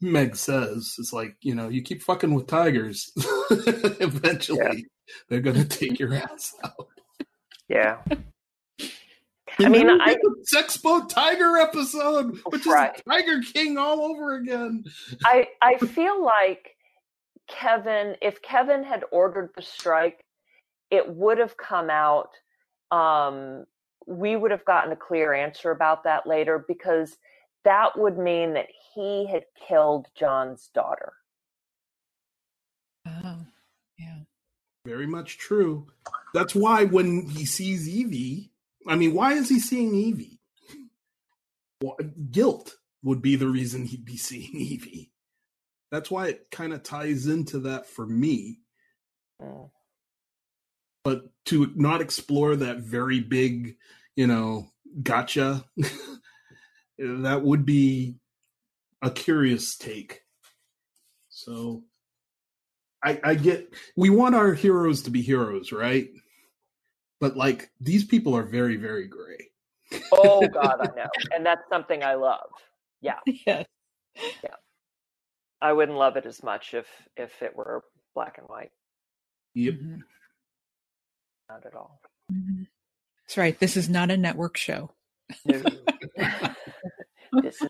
Meg says. It's like, you know, you keep fucking with tigers, eventually they're going to take your ass out. Yeah. And I mean, then I- get Sex Boat Tiger episode, which Right. is Tiger King all over again. I I feel like Kevin, if Kevin had ordered the strike, it would have come out. Um, we would have gotten a clear answer about that later because that would mean that he had killed John's daughter. Oh, yeah. Very much true. That's why when he sees Evie, I mean, why is he seeing Evie? Well, guilt would be the reason he'd be seeing Evie. That's why it kind of ties into that for me. Mm. But to not explore that very big, you know, gotcha, that would be a curious take. So I, I get we want our heroes to be heroes, right? But like these people are very, very gray. Oh God, I know, and that's something I love. Yeah, Yes. I wouldn't love it as much if if it were black and white. Yep. Mhm. Not at all. Mhm. That's right. This is not a network show. No.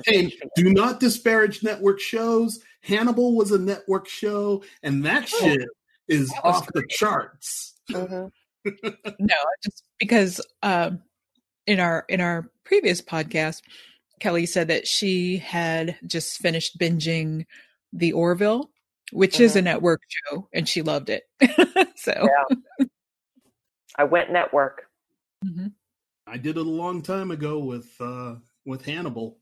Hey, do not disparage network shows. Hannibal was a network show, and that Oh, shit is that was off the charts. Mhm. No, just because um, in our in our previous podcast, Kelly said that she had just finished binging The Orville, which is a Mhm. network show, and she loved it. so Yeah. I went network. mhm. I did it a long time ago with uh with Hannibal.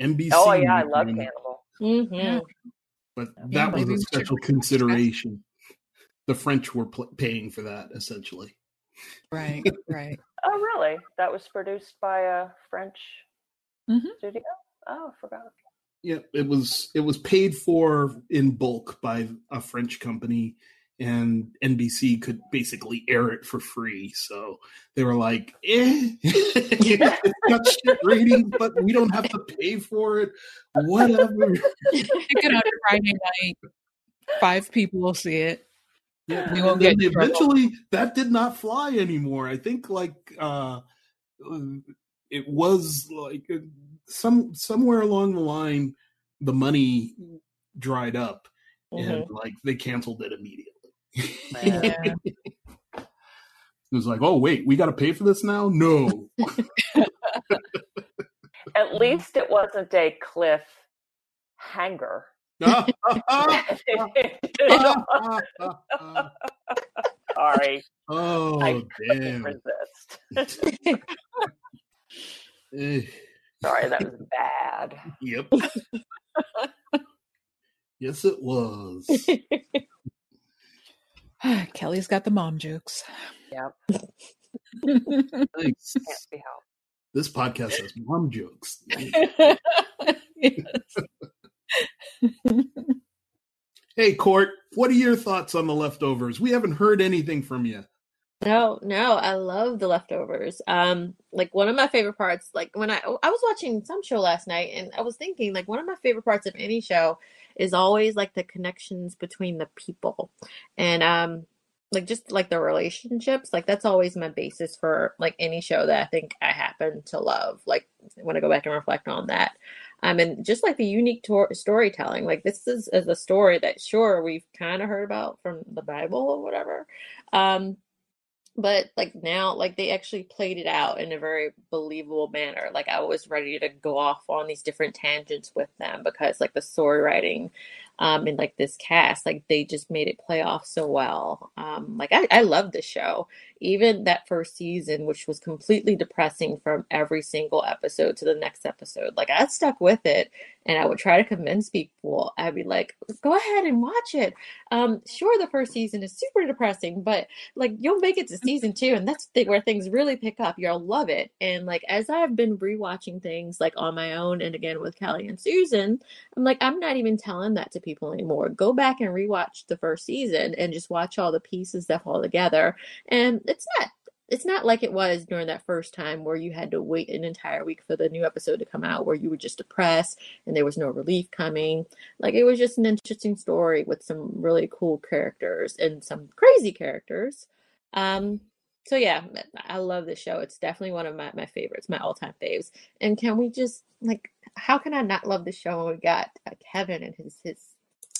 NBC. Oh yeah, I love ran it, Hannibal. hmm Yeah. But Yeah, that was a special consideration. The French were pl- paying for that essentially. Right, right. Oh really? That was produced by a French Mhm. studio. Oh, I forgot. Yeah, it was it was paid for in bulk by a French company, and NBC could basically air it for free. So they were like, "Eh, it's got shit ratings, but we don't have to pay for it. Whatever." Pick it on Friday night. Five people will see it. Yeah, We won't and then get in trouble. eventually that did not fly anymore. I think like uh it was like uh, some somewhere along the line the money dried up and like they canceled it immediately. Yeah. It was like, oh wait, we got to pay for this now? No. At least it wasn't a cliff hanger. Sorry, oh couldn't damn! resist. Sorry, that was bad. yep. yes, it was. Kelly's got the mom jokes. Yep, Nice. can't be helped. This podcast has mom jokes. Yes. Hey, Cort, what are your thoughts on the leftovers? We haven't heard anything from you. No, no, I love the leftovers. Um, like one of my favorite parts, like when I I was watching some show last night and I was thinking like one of my favorite parts of any show is always like the connections between the people. And um like just like the relationships, like that's always my basis for like any show that I think I happen to love. Like when I go back and reflect on that. Um, and just like the unique tor- storytelling, like this is, is a story that sure we've kind of heard about from the Bible or whatever. Um, but like now like they actually played it out in a very believable manner like i was ready to go off on these different tangents with them because like the story writing um and like this cast like they just made it play off so well. Um like i, I love the show. Even that first season which was completely depressing from every single episode to the next episode like i stuck with it and i would try to convince people i'd be like go ahead and watch it. Um sure the first season is super depressing but like you'll make it to season two and that's the, where things really pick up you'll love it. And like as i've been rewatching things like on my own and again with kelly and susan i'm like i'm not even telling that to people anymore. Go back and rewatch the first season and just watch all the pieces that fall together and it's not it's not like it was during that first time where you had to wait an entire week for the new episode to come out where you were just depressed and there was no relief coming. Like it was just an interesting story with some really cool characters and some crazy characters. Um so yeah i love this show. It's definitely one of my, my favorites my all-time faves. And can we just like how can i not love the show when we got uh, kevin and his his,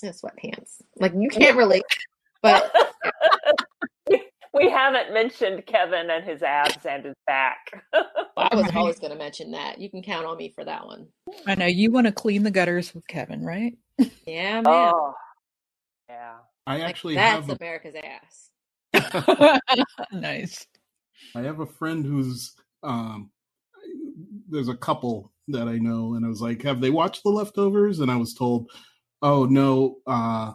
his sweatpants? Like you can't relate but haven't mentioned Kevin and his abs and his back. i was Right. always going to mention that you can count on me for that one I know you want to clean the gutters with Kevin, right? yeah man oh, yeah. I Like, actually that's have a, America's ass. nice. I have a friend who's um there's a couple that I know and I was like, "Have they watched The Leftovers?" and I was told, "Oh no, uh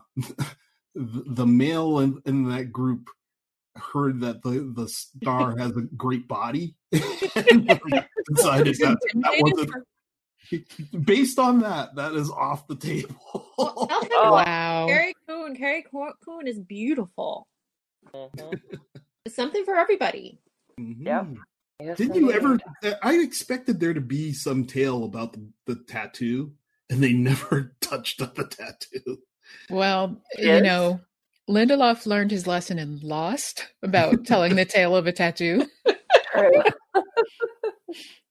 the, the male in, in that group heard that the the star has a great body and decided that, that wasn't based on that that is off the table Well, I'll tell you Oh, wow. Carrie Coon, Carrie Coon is beautiful. Mhm. Something for everybody. Yep. Mhm. Yes, Didn't you ever? I expected there to be some tale about the, the tattoo, and they never touched on the tattoo. Well, you know, Lindelof learned his lesson in Lost about telling the tale of a tattoo.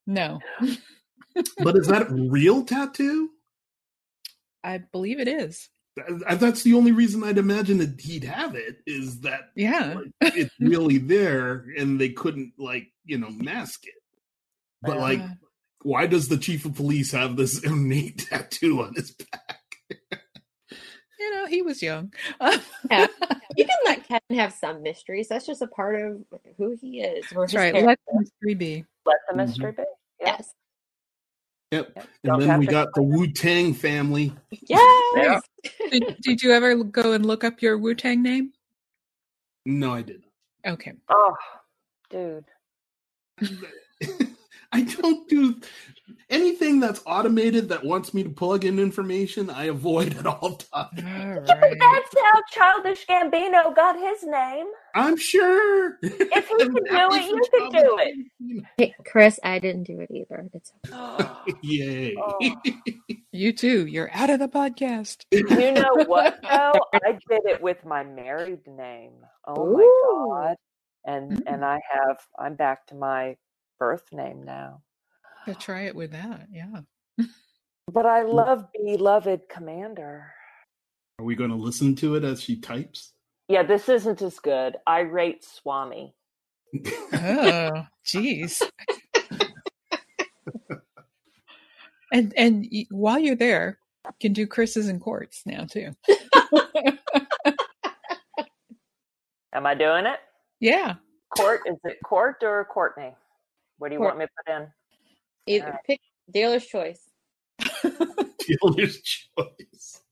No, But is that a real tattoo? I believe it is. That's the only reason I'd imagine that he'd have it is that Yeah. like, it's really there, and they couldn't like you know mask it. But Yeah. like, Uh, why does the chief of police have this ornate tattoo on his back? You know, he was young. Yeah. You can let Kevin have some mysteries. That's just a part of who he is. That's right. character. Let the mystery be. Let the mm-hmm. mystery be. Yeah. Yes. Yep. Yep. And Don't then we got the Wu Tang family. Yes. Did, did you ever go and look up your Wu Tang name? No, I didn't. Okay. Oh, dude. I don't do anything that's automated that wants me to plug in information. I avoid at all times. All But that's how Childish Gambino got his name. I'm sure. If he can do it, you can do it. Hey, Chris, I didn't do it either. It's Oh, Yay! You too. You're out of the podcast. you know what though? I did it with my married name. Oh Ooh. my god. And Mm. and I have I'm back to my birth name now. To try it with that. Yeah. But I love beloved commander. Are we going to listen to it as she types? Yeah, this isn't as good. I rate Swami. Oh, jeez. and and while you're there, you can do Chris's and Cort's now too. Am I doing it? yeah. Cort is it Cort or Courtney? What do you Cort. want me to put in? Either Alright. pick dealer's choice. Dealer's choice.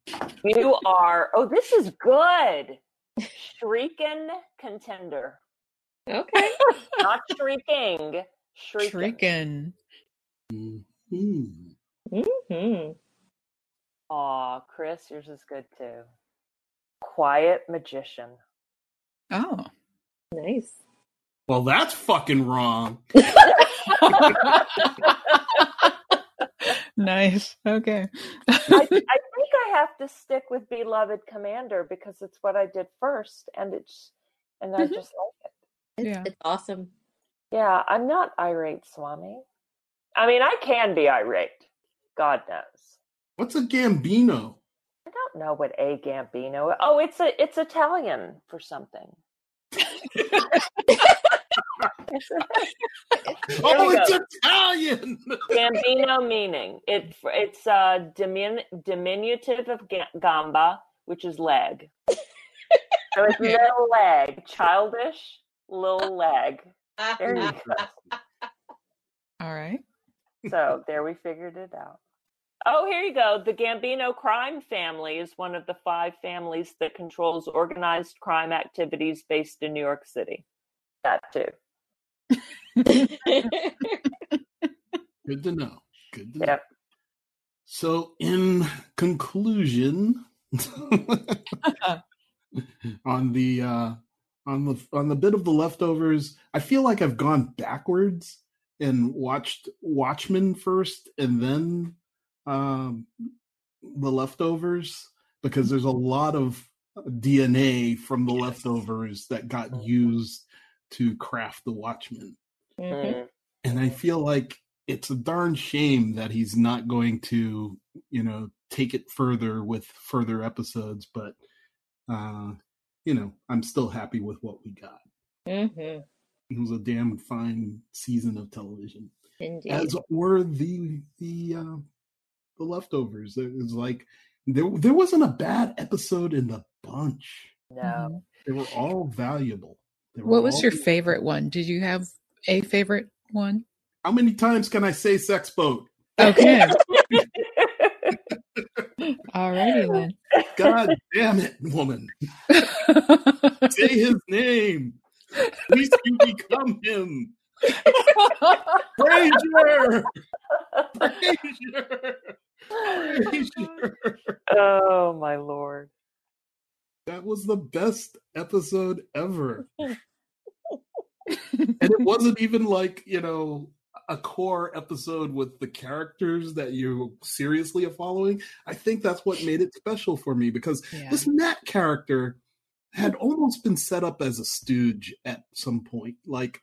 You are oh, this is good. Shrieking contender. Okay. Not shrieking. Shrieking. Shrieking. Mhm. hmm Aw, Chris, yours is good too. Quiet magician. Oh. Nice. Well, that's fucking wrong. nice. Okay. I, I think I have to stick with beloved commander because it's what I did first, and it's and I Mhm. just like it. It's, Yeah. it's awesome. Yeah, I'm not irate, Swami. I mean, I can be irate. God knows. What's a Gambino? I don't know what a Gambino. Oh, it's a it's Italian for something. Oh, it's. Italian. Gambino meaning it it's uh dimin, diminutive of gamba, which is leg. So it's Yeah. little leg, childish little leg. There you go. All right. So there we figured it out. Oh, here you go. The Gambino crime family is one of the five families that controls organized crime activities based in New York City. That too. Good to know. Good to know. Yep. So, in conclusion, on the uh, on the on the bit of the leftovers, I feel like I've gone backwards and watched Watchmen first, and then um, the leftovers because there's a lot of DNA from the leftovers that got used to craft the Watchmen Mhm. Mm. and I feel like it's a darn shame that he's not going to, you know, take it further with further episodes. But, uh, you know, I'm still happy with what we got. Mhm. It was a damn fine season of television, Indeed. as were the the uh, the leftovers. It was like there there wasn't a bad episode in the bunch. No. They were all valuable. Were What was all- your favorite one? Did you have a favorite one? How many times can I say sex boat? Okay. Alrighty then. God damn it, woman. Say his name. At least you become him. Frasier! Frasier! Frasier! oh my lord. That was the best episode ever. And it wasn't even like, you know, a core episode with the characters that you seriously are following. I think that's what made it special for me because Yeah. this Matt character had almost been set up as a stooge at some point. Like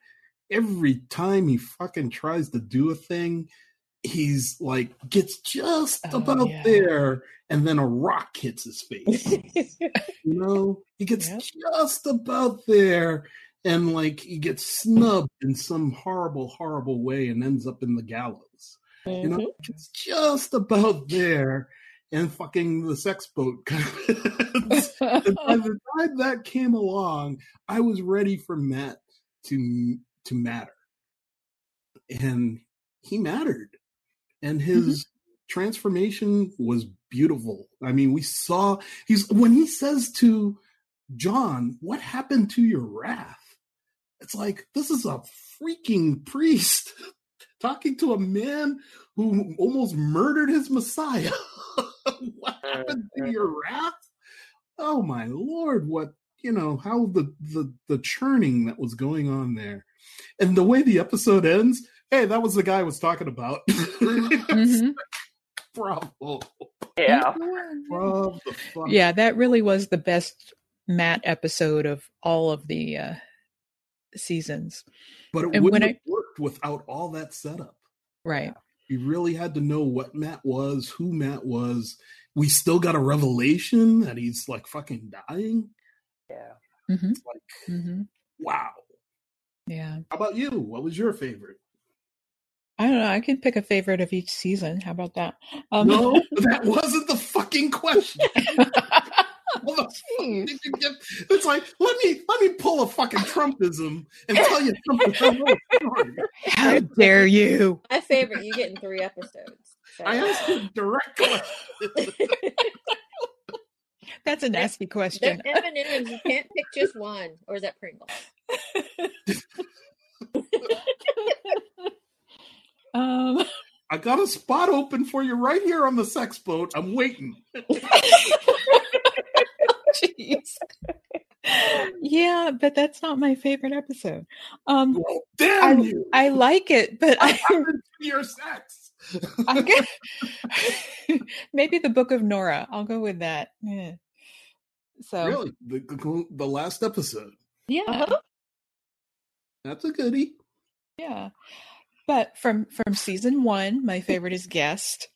every time he fucking tries to do a thing, he's like gets just Oh, about yeah. there and then a rock hits his face. you know, he gets Yep. just about there and like he gets snubbed in some horrible, horrible way and ends up in the gallows. You know, mm-hmm. it's just about there, and fucking the sex boat. by the time that came along, I was ready for Matt to to matter, and he mattered, and his mm-hmm. transformation was beautiful. I mean, we saw he's when he says to John, "What happened to your wrath?" It's like this is a freaking priest talking to a man who almost murdered his Messiah. what happened to your wrath? Oh my lord, what you know, how the the the churning that was going on there. And the way the episode ends, hey, that was the guy I was talking about. Mhm. Bravo. Yeah. Bravo the fuck. Yeah, that really was the best Matt episode of all of the uh, seasons. But it And wouldn't when have worked without all that setup. Right. We really had to know what Matt was, who Matt was. We still got a revelation that he's like fucking dying. Yeah. hmm It's like, hmm wow. Yeah. How about you? What was your favorite? I don't know. I can pick a favorite of each season. How about that? Um, No, that wasn't the fucking question. It's like let me let me pull a fucking Trumpism and tell you something. from my. How dare you? My favorite, you get in three episodes. So. I asked you a direct. That's a nasty They're question. M and M's. You can't pick just one, or is that Pringle? um, I got a spot open for you right here on the sex boat. I'm waiting. jeez. Yeah, but that's not my favorite episode. Um, Well, damn I- you! I like it, but What I, your sex? I get maybe the Book of Nora. I'll go with that. Yeah. So really, the, the last episode. yeah, Uh-huh. That's a goodie. yeah. But from from season one, my favorite is Guest.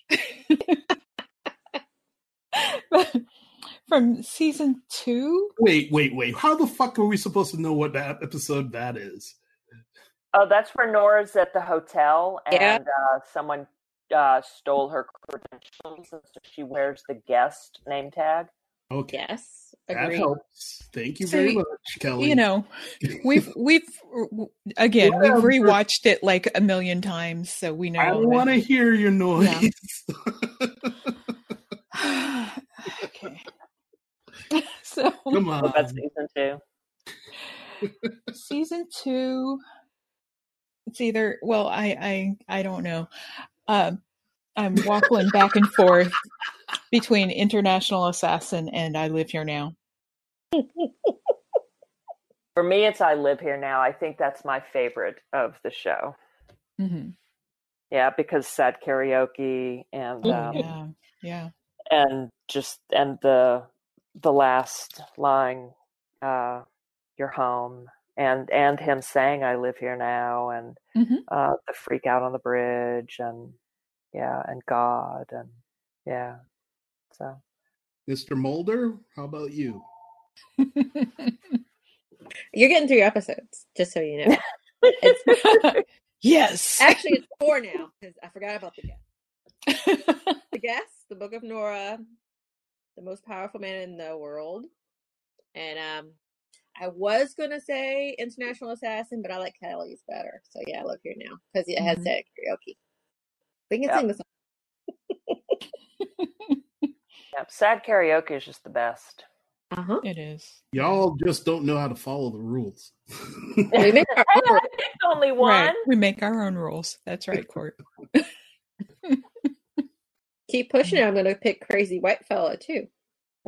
But from season two, Wait, wait, wait. How the fuck are we supposed to know what that episode that is? Oh, that's where Nora's at the hotel and Yeah. uh, someone uh, stole her credentials, so she wears the guest name tag. Okay, Yes, that helps. Thank you So, very much, Kelly. you know, we've we've again we've Whatever. rewatched it like a million times, so we know. I all of it. want to hear your noise. okay. so Come Oh, that's on. season two. season two, it's either well, I I I don't know. Um, I'm waffling back and forth between International Assassin and I Live Here Now. For me, it's I Live Here Now. I think that's my favorite of the show. hmm Yeah, because sad karaoke and Oh, um, yeah, yeah. and just and the the last line, uh, "You're home," and and him saying "I live here now," and hmm uh, the freak out on the bridge, and yeah, and God, and yeah, so Mr. Mulder, how about you? You're getting three episodes, just so you know. It's, yes. actually, it's four now because I forgot about the guest. The guest, the Book of Nora, the most powerful man in the world, And um, I was gonna say International Assassin, but I like Kelly's better. So yeah, I love here now because it has Mhm. that karaoke. We can Yep. sing the song. Yep. Sad karaoke is just the best. Uh huh. It is. Y'all just don't know how to follow the rules. We make our Hey, own I picked only one. Right. We make our own rules. That's right, Cort. Keep pushing it. I'm gonna pick Crazy White Fella too.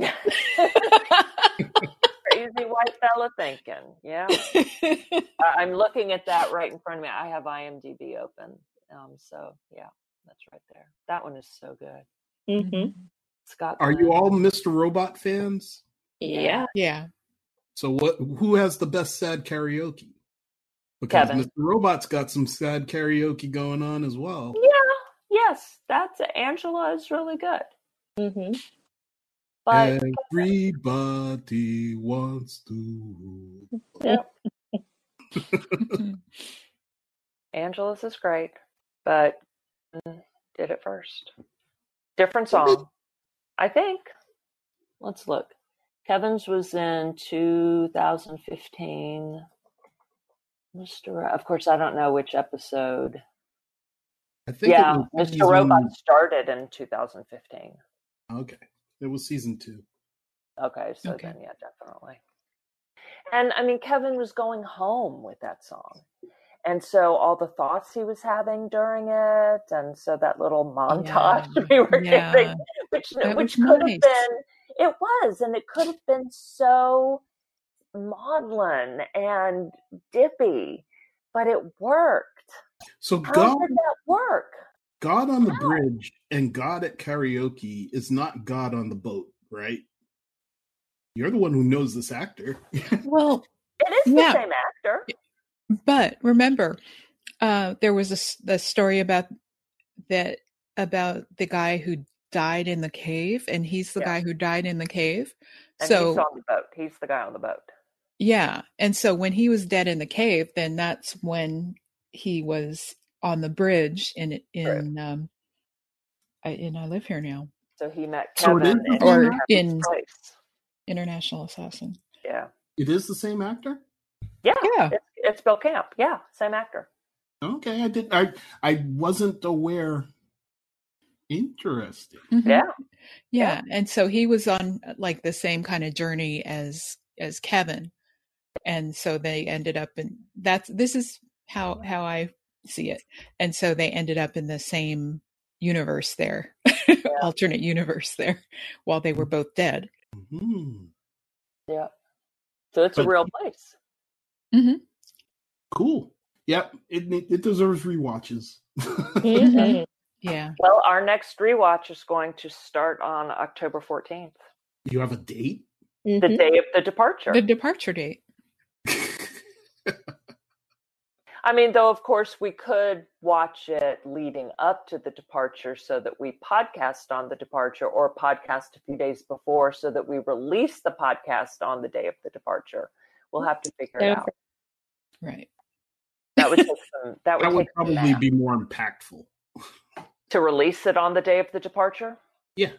Crazy white fella thinking. Yeah. I- I'm looking at that right in front of me. I have IMDb open. Um, so yeah, that's right there. That one is so good. Mm-hmm. Scott. Are you all Mr. Robot fans? Yeah. yeah. So what? Who has the best sad karaoke? Because Kevin. Mr. Robot's got some sad karaoke going on as well. Yeah. Yes, that's Angela is really good. Mm-hmm. But Everybody wants to. rule. Angela's is great, but mm, did it first. Different song, I think. Let's look. Kevin's was in 2015. Mr. Of course, I don't know which episode. I think. Yeah, Mr. season- Robot started in 2015. Okay, it was season two. Okay, so Okay. then, yeah, definitely. And I mean, Kevin was going home with that song. And so all the thoughts he was having during it, and so that little montage Yeah, we were yeah. getting, which That which could nice. have been, it was, and it could have been so maudlin and dippy, but it worked. So How God, did that work? God on the How? bridge and God at karaoke is not God on the boat, right? You're the one who knows this actor. Well, It is Yeah. the same actor. but remember, uh, there was a, the story about that about the guy who died in the cave, and he's the Yeah. guy who died in the cave. And so he's on the boat. He's the guy on the boat. Yeah. And so when he was dead in the cave, then that's when he was on the bridge in in um I, in I live here now. So he met So it Kevin is in Or in- place. International Assassin. Yeah. It is the same actor. Yeah. Yeah. It's, it's Bill Camp. Yeah. Same actor. Okay, I didn't. I I wasn't aware. Interesting. Mhm. Yeah. Yeah. And so he was on uh, like the same kind of journey as as Kevin. And so they ended up in that's this is how how I see it. And so they ended up in the same universe there. Alternate universe there while they were both dead. Hmm. Yeah. So it's a real place. Cool. Yep. It it, it deserves rewatches. Mhm. Yeah. Well, our next rewatch is going to start on October 14th, you have a date? the Mhm. day of the departure. The departure date. I mean, though, of course, we could watch it leading up to the departure so that we podcast on the departure or podcast a few days before so that we release the podcast on the day of the departure. We'll have to figure it out. Right. That would take some, that would, that would take probably be more impactful. to release it on the day of the departure. Yeah.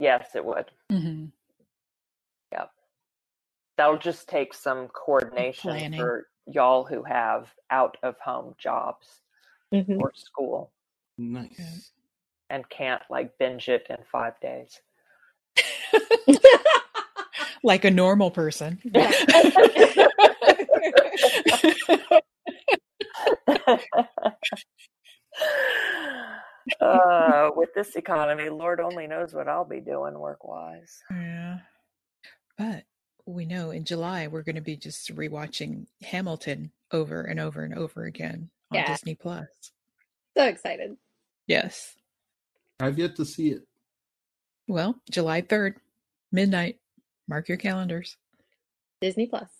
Yes, it would. hmm That'll just take some coordination Planning. for y'all who have out of home jobs Mhm. or school Nice. and can't like binge it in five days. like a normal person. uh, with this economy, Lord only knows what I'll be doing work wise. yeah. But we know in July we're going to be just rewatching Hamilton over and over and over again on Yeah. Disney Plus. so excited. Yes. I've yet to see it. Well, July 3rd, midnight. Mark your calendars. Disney Plus.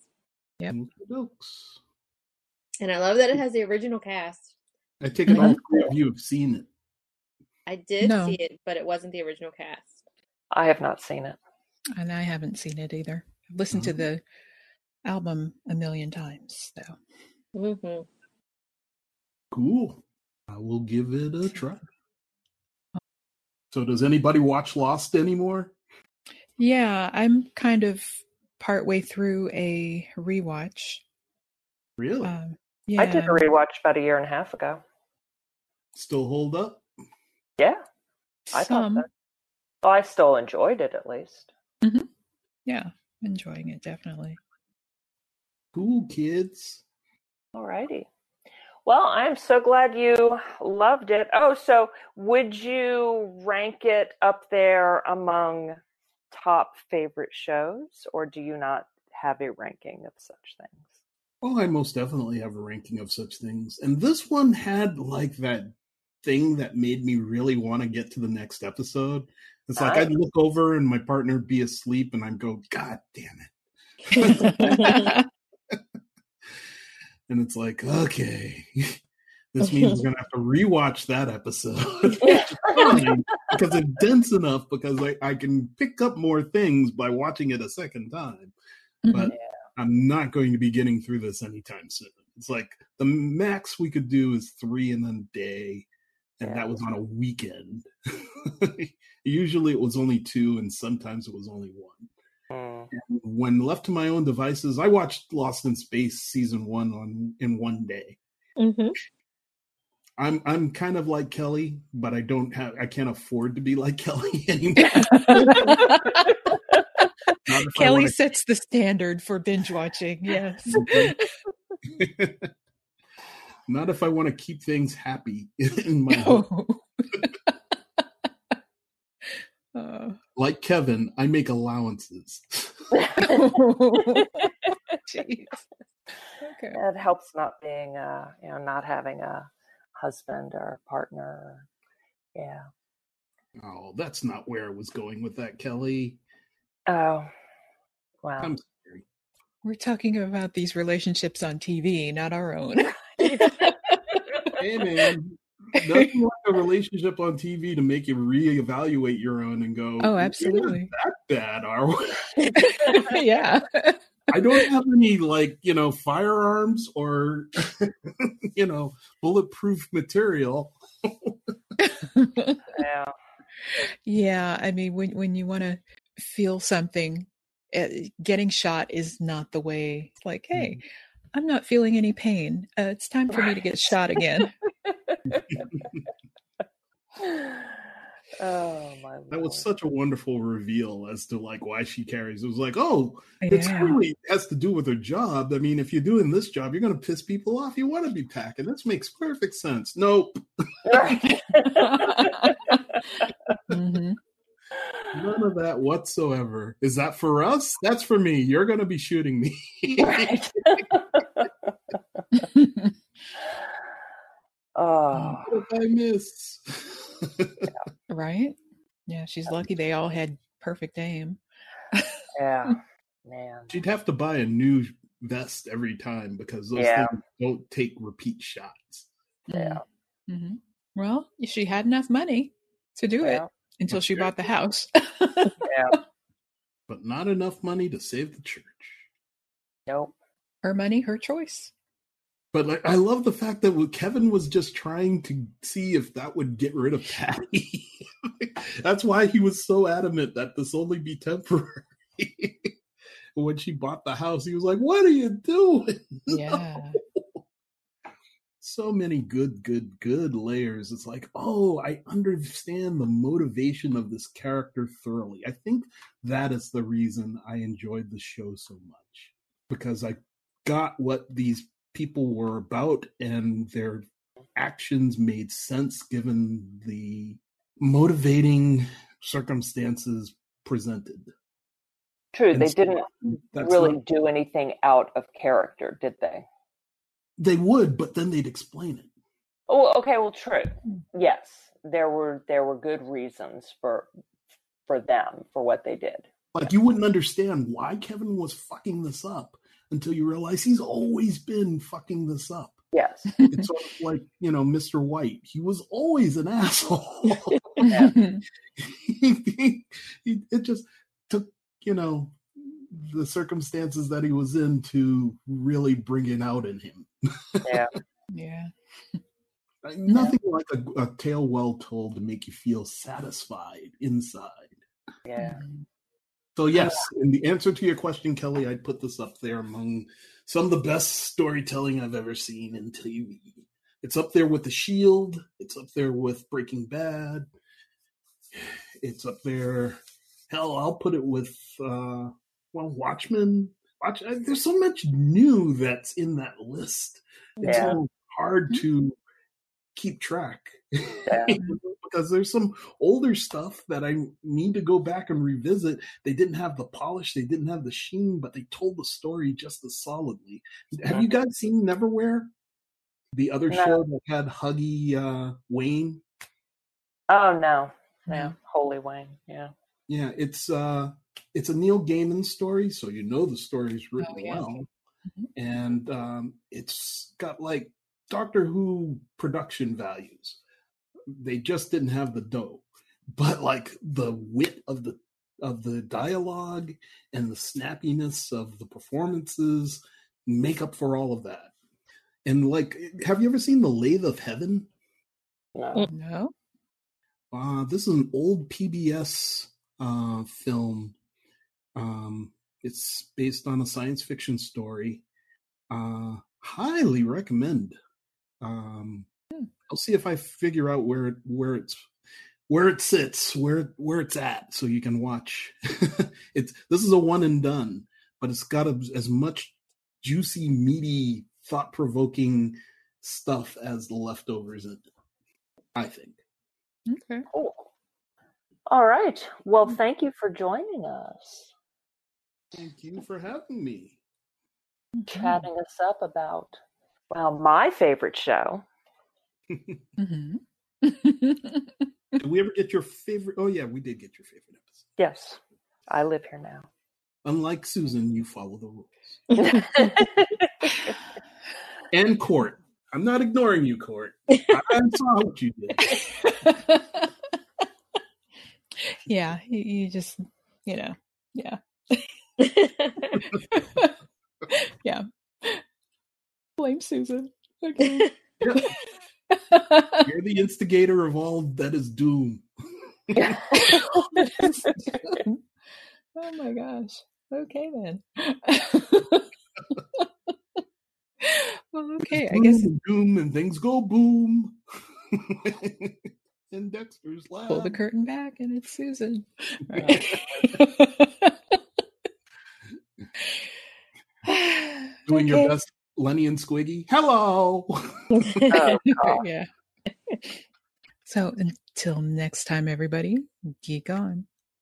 Yep. And I love that it has the original cast. I take it all Mhm. of you have seen it. I did No. see it, but it wasn't the original cast. I have not seen it. And I haven't seen it either. I've listened to Mhm. the album a million times, though. hmm Cool. I will give it a try. So, does anybody watch Lost anymore? Yeah, I'm kind of partway through a rewatch. Really? Um, yeah, I did a rewatch about a year and a half ago. Still hold up? Yeah, I thought some. so. Well, I still enjoyed it at least. Yeah, enjoying it definitely. Cool kids. Alrighty. Well, I'm so glad you loved it. Oh, so would you rank it up there among top favorite shows, or do you not have a ranking of such things? Oh, I most definitely have a ranking of such things. And this one had like that thing that made me really want to get to the next episode. It's like I'd look over and my partner would be asleep and I'd go, God damn it. And it's like, okay. This means we're gonna have to rewatch that episode. Because it's dense enough because I, I can pick up more things by watching it a second time. Mm-hmm. But I'm not going to be getting through this anytime soon. It's like the max we could do is three in a day, and Yeah. that was on a weekend. Usually it was only two, and sometimes it was only one. Hmm. When left to my own devices, I watched Lost in Space season one on in one day. hmm I'm I'm kind of like Kelly, but I don't have I can't afford to be like Kelly anymore. Not if I Kelly wanna- sets the standard for binge watching. Yes. Not if I want to keep things happy in my home. Uh, Like Kevin, I make allowances. Jeez. Okay. it helps not being, uh, you know, not having a husband or partner. Yeah. Oh, that's not where I was going with that, Kelly. Oh, wow. I'm sorry. We're talking about these relationships on TV, not our own. Hey man, nothing like a relationship on TV to make you reevaluate your own and go, Oh, absolutely. that bad, are we? yeah. I don't have any like you know firearms or you know bulletproof material. yeah. yeah. I mean, when when you want to feel something, uh, getting shot is not the way. It's like, hey, I'm not feeling any pain. Uh, it's time for me to get shot again. oh my That was such a wonderful reveal as to like why she carries. It was like, oh, it's Yeah. really has to do with her job. I mean, if you're doing this job, you're going to piss people off. You want to be packing. This makes perfect sense. Nope, Right. hmm none of that whatsoever. Is that for us? That's for me. You're going to be shooting me. right. oh, what if I miss? right? Yeah, she's lucky they all had perfect aim. yeah, man. She'd have to buy a new vest every time because those Yeah. things don't take repeat shots. Yeah. Mm-hmm. Well, she had enough money to do it until she Okay. bought the house. Yeah. But not enough money to save the church. Nope. Her money, her choice. But like, I love the fact that Kevin was just trying to see if that would get rid of Patti. That's why he was so adamant that this only be temporary. when she bought the house, he was like, "What are you doing?" Yeah. so many good, good, good layers. It's like, oh, I understand the motivation of this character thoroughly. I think that is the reason I enjoyed the show so much because I got what these people were about and their actions made sense given the motivating circumstances presented. True. And They so didn't really not- do anything out of character, did they? they would, but then they'd explain it. Oh, okay. Well, true. Yes, there were there were good reasons for for them for what they did. Like you wouldn't understand why Kevin was fucking this up until you realize he's always been fucking this up. Yes. It's sort of like, you know, Mr. White. He was always an asshole. he, he, it just took, you know, the circumstances that he was in to really bring it out in him. Yeah. yeah. Nothing like a, a tale well told to make you feel satisfied inside. Yeah. Mm-hmm. So yes, in the answer to your question, Kelly, I'd put this up there among some of the best storytelling I've ever seen in TV. It's up there with The Shield. It's up there with Breaking Bad. It's up there. Hell, I'll put it with uh, well, Watchmen. Watch. uh, There's so much new that's in that list. It's Yeah. hard to keep track Yeah. because there's some older stuff that I need to go back and revisit. They didn't have the polish, they didn't have the sheen, but they told the story just as solidly. Have you guys seen Neverwhere? The other No. show that had Huggy uh, Wayne. Oh no. Yeah. Holy Wayne. Yeah. Yeah, it's uh, it's a Neil Gaiman story, so you know the story is written Oh, yeah. well, Mhm. and um, it's got like Doctor Who production values. They just didn't have the dough, but like the wit of the of the dialogue and the snappiness of the performances make up for all of that. And like, have you ever seen the Lathe of Heaven? No. No. Uh, this is an old PBS uh, film. Um, it's based on a science fiction story. Uh, highly recommend. Um. I'll see if I figure out where it where it's where it sits, where where it's at, so you can watch. it's this is a one and done, but it's got a, as much juicy, meaty, thought provoking stuff as the leftovers it. I think. Okay. Cool. All right. Well, hmm. thank you for joining us, Thank you for having me. Mm-hmm. chatting us up about well, my favorite show. Hmm Did we ever get your favorite? Oh yeah, we did get your favorite episode. Yes, I live here now. Unlike Susan, you follow the rules. And Cort. I'm not ignoring you, Cort. I saw what you did. yeah, you, you just, you know, yeah, yeah. Blame Susan. Okay. You're the instigator of all that is doom. oh my gosh. Okay then. well, okay. I guess and doom and things go boom. in Dexter's lab. pull the curtain back and it's Susan. Right. Doing your best, Lenny and Squiggy. Hello. Oh, yeah. So until next time, everybody, geek on.